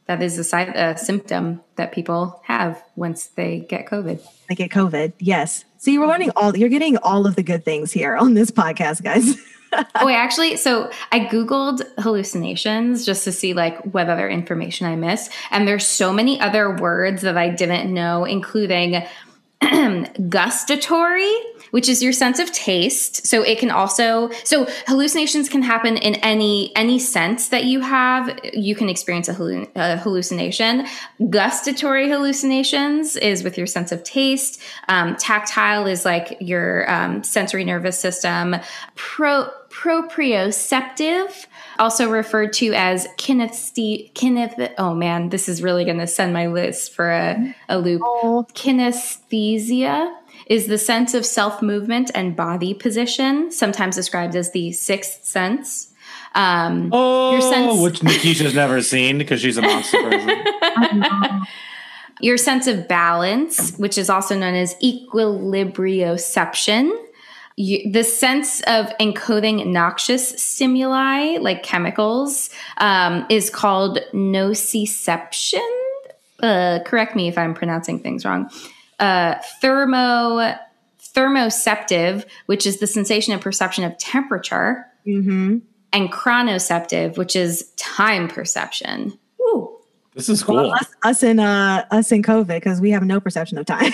that is a side a symptom that people have once they get COVID. They get COVID. Yes. So you're learning all. You're getting all of the good things here on this podcast, guys. oh, I actually, so I Googled hallucinations just to see like what other information I missed. And there's so many other words that I didn't know, including gustatory, which is your sense of taste. So it can also so hallucinations can happen in any any sense that you have. You can experience a, halluc- a hallucination. Gustatory hallucinations is with your sense of taste. Um, tactile is like your um, sensory nervous system. Pro proprioceptive, also referred to as kinesthe- kineth. Oh man, this is really going to send my list for a, a loop. Kinesthesia is the sense of self movement and body position, sometimes described as the sixth sense. Um, Oh, your sense, which Nikisha's never seen because she's a monster person. your sense of balance, which is also known as equilibrioception. You, the sense of encoding noxious stimuli like chemicals um, is called nociception. Uh, correct me if I'm pronouncing things wrong. Uh, thermo thermoceptive, which is the sensation and perception of temperature, Mm-hmm. and chronoceptive, which is time perception. Ooh. This is cool. Us, us in uh us in COVID because we have no perception of time.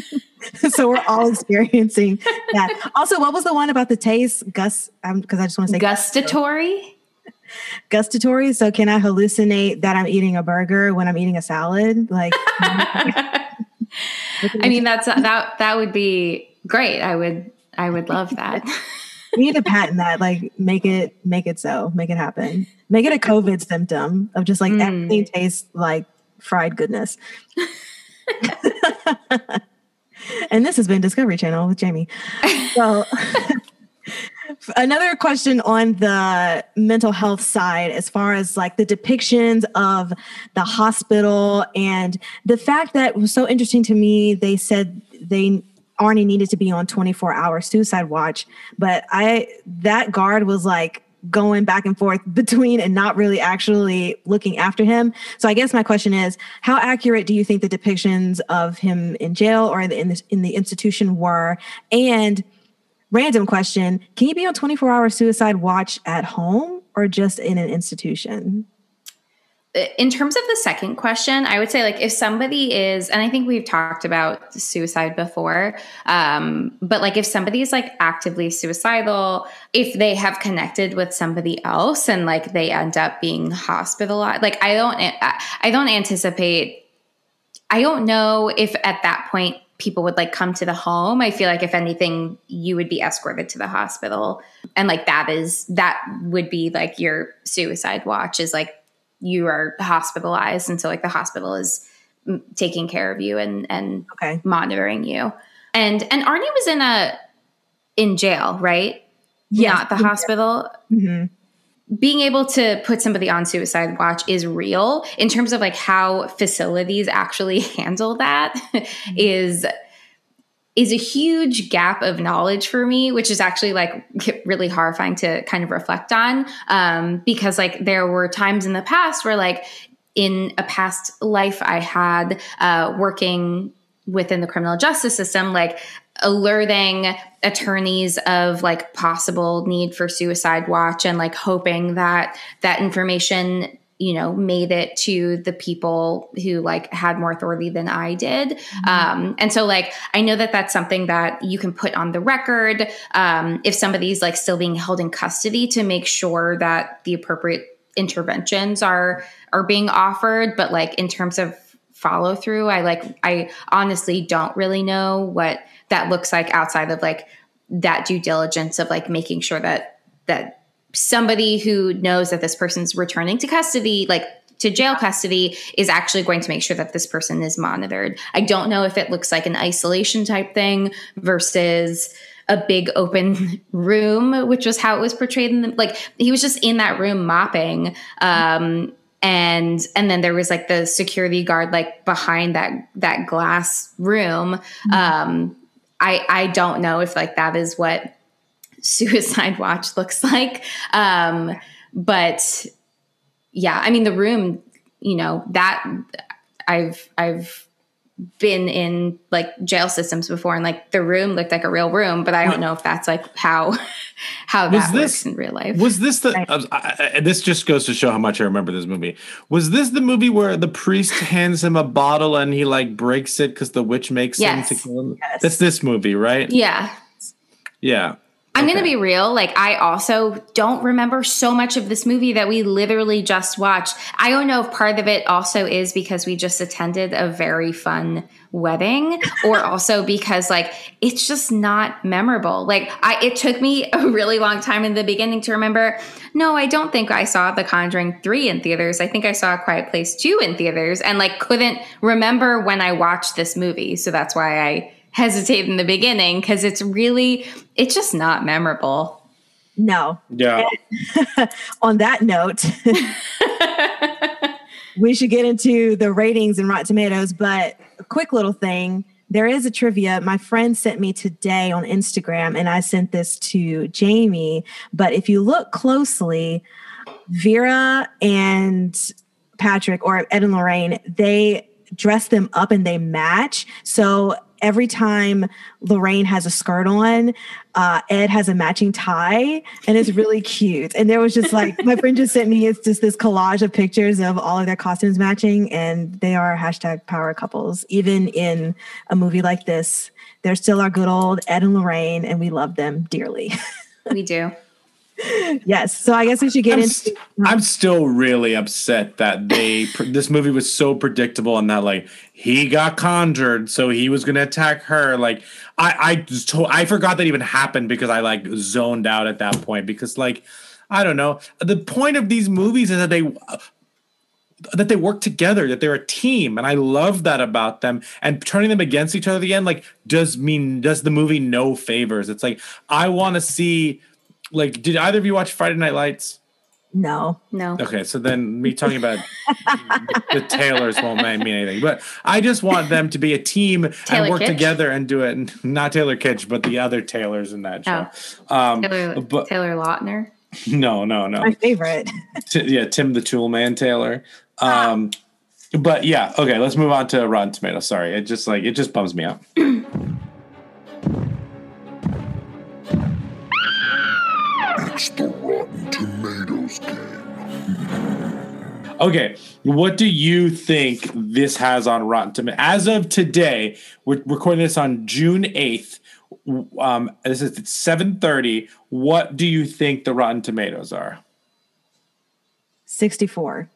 so we're all experiencing that. Also, what was the one about the taste? Gus, because I just want to say Gustatory. gustatory. So can I hallucinate that I'm eating a burger when I'm eating a salad? Like, I mean, that's that that would be great. I would I would love that. we need to patent that. Like, make it make it so, make it happen. Make it a COVID symptom of just like Mm. everything tastes like fried goodness. and this has been Discovery Channel with Jamie. So. Another question on the mental health side, as far as like the depictions of the hospital and the fact that was so interesting to me, they said they Arnie needed to be on 24 hour suicide watch, but I that guard was like going back and forth between and not really actually looking after him. So I guess my question is, how accurate do you think the depictions of him in jail or in the, in the, in the institution were? And random question, can you be on 24 hour suicide watch at home or just in an institution? In terms of the second question, I would say like if somebody is, and I think we've talked about suicide before, um, but like if somebody is like actively suicidal, if they have connected with somebody else and like they end up being hospitalized, like I don't, I don't anticipate. I don't know if at that point people would like come to the home. I feel like if anything, you would be escorted to the hospital, and like that is that would be like your suicide watch is like you are hospitalized and so like the hospital is mm, taking care of you and and okay. monitoring you. And and arnie was in a in jail right? Yeah not the hospital? Mhm. being able to put somebody on suicide watch is real. In terms of like how facilities actually handle that is is a huge gap of knowledge for me which is actually like really horrifying to kind of reflect on um, because like there were times in the past where like in a past life i had uh, working within the criminal justice system like alerting attorneys of like possible need for suicide watch and like hoping that that information you know made it to the people who like had more authority than i did. Um and so like i know that that's something that you can put on the record um if somebody's like still being held in custody to make sure that the appropriate interventions are are being offered. But like in terms of follow through i like i honestly don't really know what that looks like outside of like that due diligence of like making sure that that somebody who knows that this person's returning to custody like to jail custody is actually going to make sure that this person is monitored. I don't know if it looks like an isolation type thing versus a big open room which was how it was portrayed in the like he was just in that room mopping um and and then there was like the security guard like behind that that glass room. Um i i don't know if like that is what suicide watch looks like um but yeah i mean the room you know that i've i've been in like jail systems before and like the room looked like a real room but i don't know if that's like how how Was that this- works in real life Was this the? uh, I, I, this just goes to show how much I remember this movie. Was this the movie where the priest hands him a bottle and he like breaks it because the witch makes Yes. him to kill him? That's this movie, right? yeah Yeah. I'm going to be real. Like, I also don't remember so much of this movie that we literally just watched. I don't know if part of it also is because we just attended a very fun wedding or also because like it's just not memorable. Like I it took me a really long time in the beginning to remember, no, I don't think I saw The Conjuring 3 in theaters. I think I saw A Quiet Place 2 in theaters and like couldn't remember when I watched this movie. So that's why I hesitate in the beginning because it's really it's just not memorable. No. Yeah. On that note, we should get into the ratings and Rotten Tomatoes, but a quick little thing. There is a trivia my friend sent me today on Instagram, and I sent this to Jamie. But if you look closely, Vera and Patrick or Ed and Lorraine, they dress them up and they match. So every time Lorraine has a skirt on, uh, Ed has a matching tie, and it's really cute. And there was just like my friend just sent me it's just this collage of pictures of all of their costumes matching, and they are hashtag power couples. Even in a movie like this, they're still our good old Ed and Lorraine, and we love them dearly. We do. Yes. So I guess we should get I'm, into. st- I'm still really upset that they this movie was so predictable and that like he got conjured, so he was gonna attack her. Like I I just to- I forgot that even happened because I like zoned out at that point because like I don't know the point of these movies is that they uh, that they work together, that they're a team, and I love that about them. And turning them against each other at the end, like, does mean does the movie no favors? It's like I want to see, like, did either of you watch Friday Night Lights? No. No. Okay, so then me talking about the Taylors won't mean anything, but I just want them to be a team Taylor and work Kitsch? together and do it. Not Taylor Kitsch, but the other Taylors in that show. Oh. Um, Taylor, but Taylor Lautner. no, no, no. My favorite. T- yeah, Tim the Tool Man Taylor. Um, but yeah, okay, let's move on to Rotten Tomatoes. Sorry, it just like it just bums me out. It's the Rotten Tomatoes game. Okay, what do you think this has on Rotten Tomatoes? As of today, we're recording this on June eighth. Um, this is seven thirty. What do you think the Rotten Tomatoes are, 64.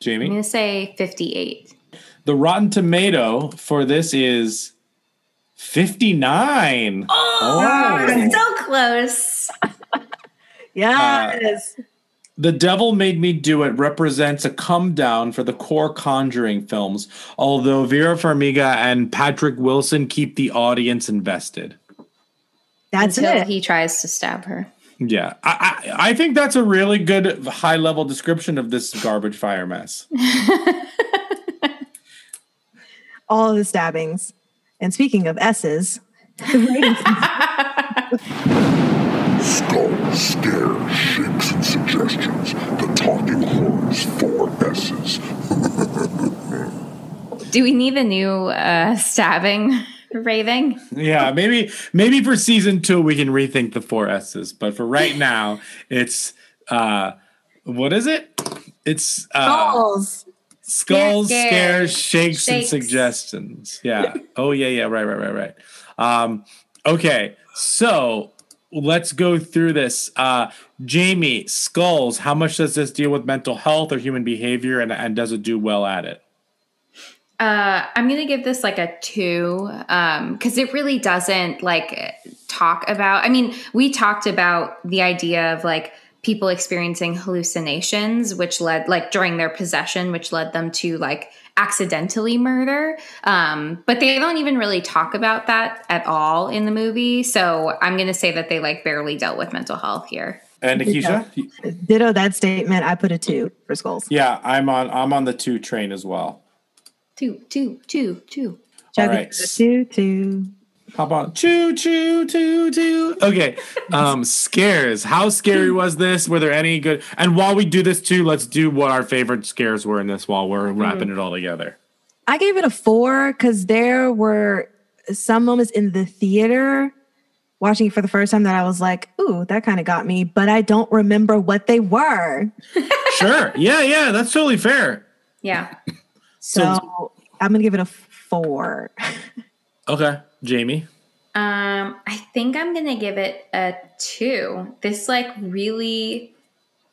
Jamie, I'm going to say 58. The Rotten Tomato for this is fifty nine. Oh, oh. so close. Yes. Uh, the Devil Made Me Do It represents a come down for the core Conjuring films, although Vera Farmiga and Patrick Wilson keep the audience invested. That's Until it. he tries to stab her. Yeah, I, I, I think that's a really good high level description of this garbage fire mess. All the stabbings. And speaking of S's, the ratings Skull, scare, shakes, and suggestions. The talking horns, four S's. Do we need a new uh, stabbing raving? Yeah, maybe maybe for season two we can rethink the four S's, but for right now it's uh what is it? It's uh Skulls. Skulls, Scare, scares, shakes, and suggestions. Yeah. oh yeah, yeah, right, right, right, right. Um, okay, so let's go through this. Uh Jamie, skulls, how much does this deal with mental health or human behavior and, and does it do well at it? Uh, I'm gonna give this like a two because it really doesn't like talk about. I mean, we talked about the idea of like people experiencing hallucinations, which led like during their possession, which led them to like accidentally murder. Um, but they don't even really talk about that at all in the movie. So I'm gonna say that they like barely dealt with mental health here. And Nikisha? Ditto that statement. I put a two for skulls. Yeah, I'm on I'm on the two train as well. Two, two, two, two. All Chug right. two, two. Hop on. Choo choo choo choo. Okay. Um scares. How scary was this? Were there any good and while we do this too, let's do what our favorite scares were in this while we're wrapping it all together. I gave it a four because there were some moments in the theater watching it for the first time that I was like, ooh, that kind of got me, but I don't remember what they were. Sure. Yeah, yeah, that's totally fair. Yeah. So, I'm going to give it a four. Okay. Jamie. Um, I think I'm gonna give it a two. This like really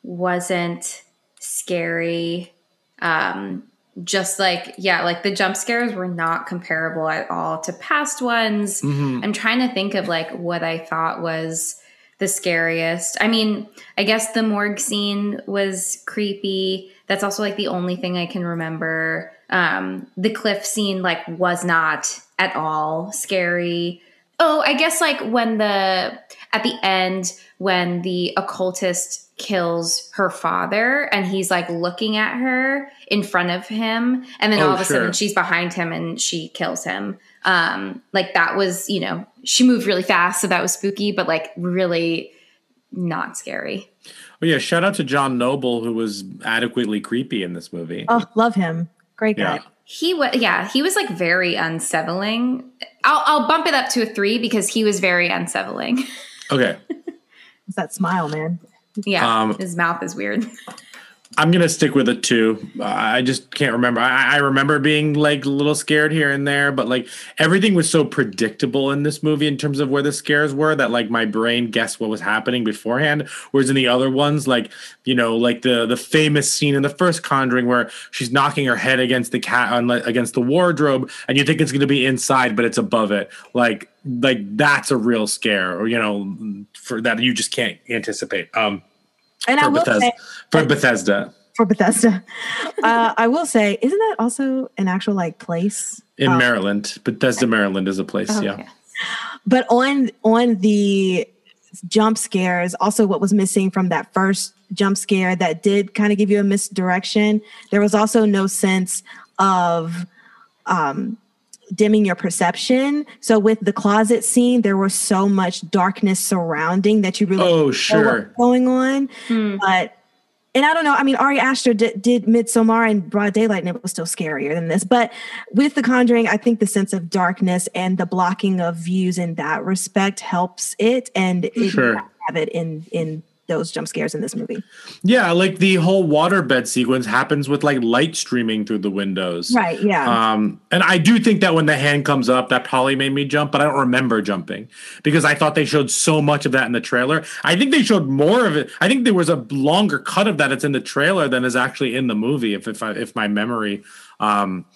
wasn't scary. Um, just like yeah, like the jump scares were not comparable at all to past ones. Mhm. I'm trying to think of like what I thought was the scariest. I mean, I guess the morgue scene was creepy. That's also like the only thing I can remember. Um, the cliff scene like was not at all scary. Oh, I guess like when the at the end when the occultist kills her father and he's like looking at her in front of him and then Oh, all of a sure. sudden she's behind him and she kills him. Um like that was, you know, she moved really fast so that was spooky but like really not scary. Oh yeah, shout out to John Noble who was adequately creepy in this movie. Oh, love him. Great guy. Yeah. He was, yeah, he was like very unsettling. I'll, I'll bump it up to a three because he was very unsettling. Okay. It's that smile, man. yeah, Um, his mouth is weird. I'm gonna stick with a two. I just can't remember. I, I remember being like a little scared here and there, but like everything was so predictable in this movie in terms of where the scares were that like my brain guessed what was happening beforehand. Whereas in the other ones, like you know, like the the famous scene in the first Conjuring where she's knocking her head against the cat on against the wardrobe, and you think it's gonna be inside, but it's above it. Like like that's a real scare, or you know, for that you just can't anticipate. Um, And I for will Bethesda, say for Bethesda. for Bethesda, uh, I will say, isn't that also an actual like place? in Um, Maryland. Bethesda, Maryland is a place. Oh, yeah. okay. But on on the jump scares, also what was missing from that first jump scare that did kind of give you a misdirection, there was also no sense of um dimming your perception. So with the closet scene, there was so much darkness surrounding that you really Oh, didn't know sure. what's going on. Hmm. But and I don't know. I mean, Ari Aster did, did Midsommar in broad daylight, and it was still scarier than this. But with The Conjuring, I think the sense of darkness and the blocking of views in that respect helps it, and it Sure. have it in in those jump scares in this movie. Yeah, like the whole waterbed sequence happens with like light streaming through the windows. Right, yeah. Um, and I do think that when the hand comes up, that probably made me jump, but I don't remember jumping because I thought they showed so much of that in the trailer. I think they showed more of it. I think there was a longer cut of that that's in the trailer than is actually in the movie. If if I, if my memory um,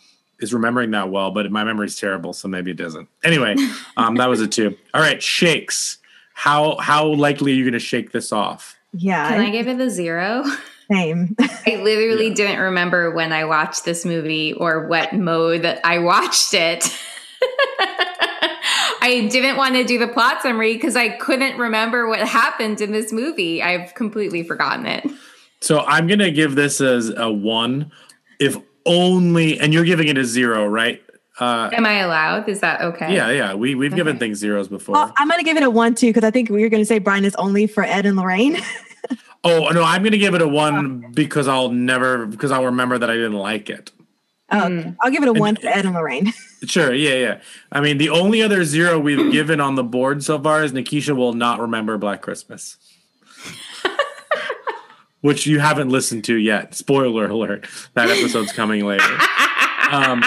is remembering that well, but my memory's terrible, so maybe it doesn't. Anyway, um, that was a two. All right, shakes. How how likely are you going to shake this off? Yeah. Can I give it a zero? Same. I literally didn't remember when I watched this movie or what mode that I watched it. I didn't want to do the plot summary because I couldn't remember what happened in this movie. I've completely forgotten it. So I'm gonna give this as a one, if only, and you're giving it a zero, right? Uh, Am I allowed? Is that okay? yeah, yeah. We we've given things zeros before. Well, I'm gonna give it a one too because I think we were gonna say Brian is only for Ed and Lorraine. oh no, I'm gonna give it a one because I'll never because I'll remember that I didn't like it. Oh, okay. I'll give it a one for Ed and Lorraine. Sure, yeah, yeah. I mean, the only other zero we've given on the board so far is Nikisha will not remember Black Christmas. Which you haven't listened to yet. Spoiler alert. That episode's coming later. Um,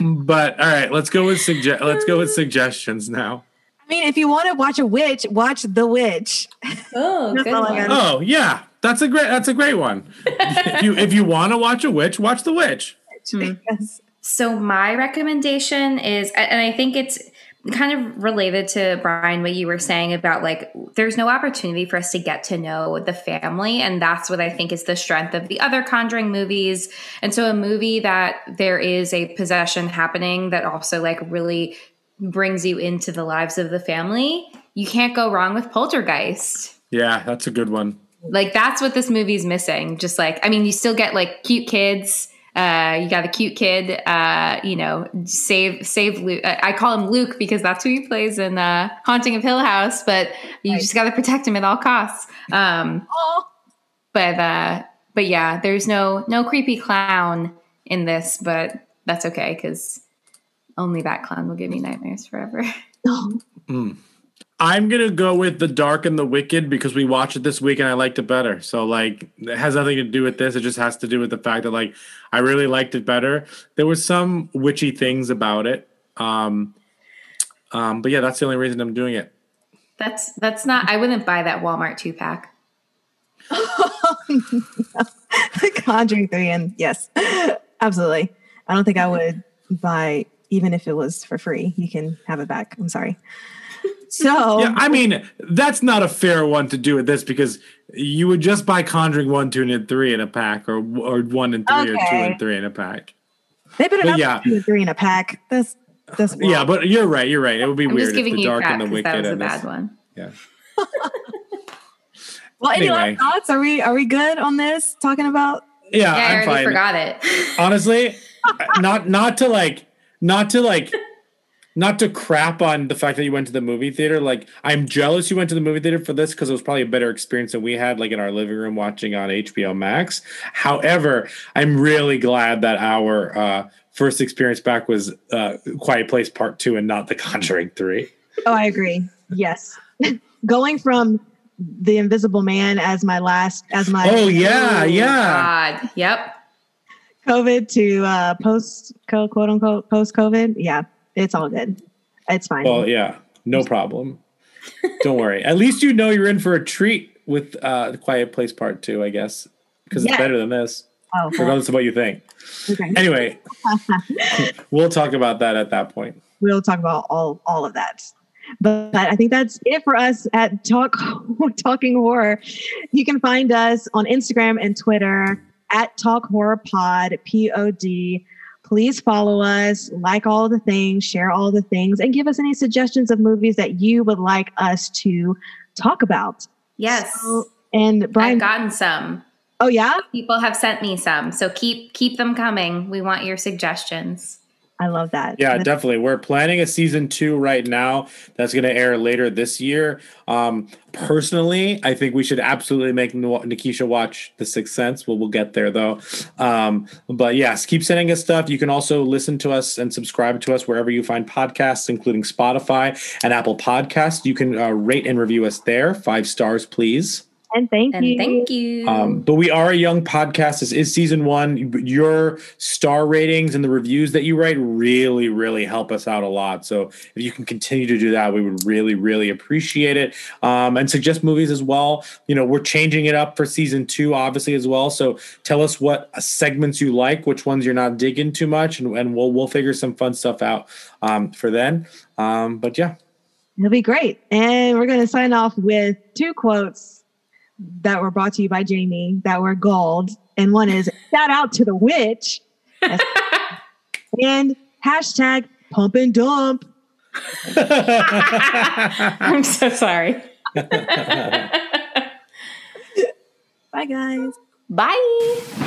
but all right, let's go with sugge- let's go with suggestions now. I mean, if you want to watch a witch, watch The Witch. Oh, good one. Oh yeah, that's a great that's a great one. if you if you want to watch a witch, watch the witch. Yes. So my recommendation is, and I think it's kind of related to Brian what you were saying about like there's no opportunity for us to get to know the family and that's what I think is the strength of the other conjuring movies. And so a movie that there is a possession happening that also like really brings you into the lives of the family you can't go wrong with poltergeist. Yeah, that's a good one. like that's what this movie's missing. Just like i mean you still get like cute kids uh you got a cute kid uh you know save save luke i call him luke because that's who he plays in uh haunting of hill house but you just got to protect him at all costs. Um but uh but yeah there's no no creepy clown in this but that's okay because only that clown will give me nightmares forever. Mm. I'm gonna go with the Dark and the Wicked because we watched it this week and I liked it better. So like, it has nothing to do with this. It just has to do with the fact that like I really liked it better. There was some witchy things about it. Um, Um, but yeah, that's the only reason I'm doing it. That's that's not. I wouldn't buy that Walmart two pack. the Conjuring 3, and yes, absolutely. I don't think I would buy, even if it was for free. You can have it back. I'm sorry. So, Yeah, I mean that's not a fair one to do with this because you would just buy Conjuring one, two, and three in a pack, or or one and three, or two and three in a pack. they better but not yeah. yeah. two or three in a pack. That's, that's Yeah, but you're right. You're right. It would be I'm weird just if the you dark crap and the because wicked that was a bad this. one. Yeah. well, any last thoughts? Are we, are we good on this? Talking about, Yeah, Yeah, I I'm already fine. forgot it. honestly not not to like not to like not to crap on the fact that you went to the movie theater like i'm jealous you went to the movie theater for this because it was probably a better experience than we had like in our living room watching on hbo max however i'm really glad that our uh first experience back was uh quiet place part two and not the conjuring three oh, I agree. Yes. Going from the invisible man as my last, as my oh yeah yeah God. Yep. COVID to uh, post quote unquote post COVID. Yeah, it's all good. It's fine. well yeah no problem don't worry at least you know you're in for a treat with uh the quiet place part two i guess because Yeah. it's better than this oh, well, regardless of what you think okay. Anyway, we'll talk about that at that point. we'll talk about all all of that. But I think that's it for us at Talk Talking Horror. You can find us on Instagram and Twitter at Talk Horror Pod P O D. Please follow us, like all the things, share all the things, and give us any suggestions of movies that you would like us to talk about. Yes. So- and Brian, I've gotten some. oh yeah, People have sent me some, so keep keep them coming. We want your suggestions. I love that. Yeah, definitely. We're planning a season two right now that's going to air later this year. Um, personally, I think we should absolutely make Nikisha watch The Sixth Sense. Well, we'll get there though. Um, but yes, keep sending us stuff. You can also listen to us and subscribe to us wherever you find podcasts, including Spotify and Apple Podcasts. You can uh, rate and review us there. Five stars, please. And thank And you. thank you. Um, but we are a young podcast. This is season one. Your star ratings and the reviews that you write really, really help us out a lot. So if you can continue to do that, we would really, really appreciate it. Um, and suggest movies as well. You know, we're changing it up for season two, obviously as well. So tell us what segments you like, which ones you're not digging too much, and, and we'll we'll figure some fun stuff out um, for then. Um, but yeah, It'll be great. And we're going to sign off with two quotes that were brought to you by Jamie that were gold. And one is shout out to the witch and hashtag pump and dump. I'm so sorry. Bye, guys. Bye.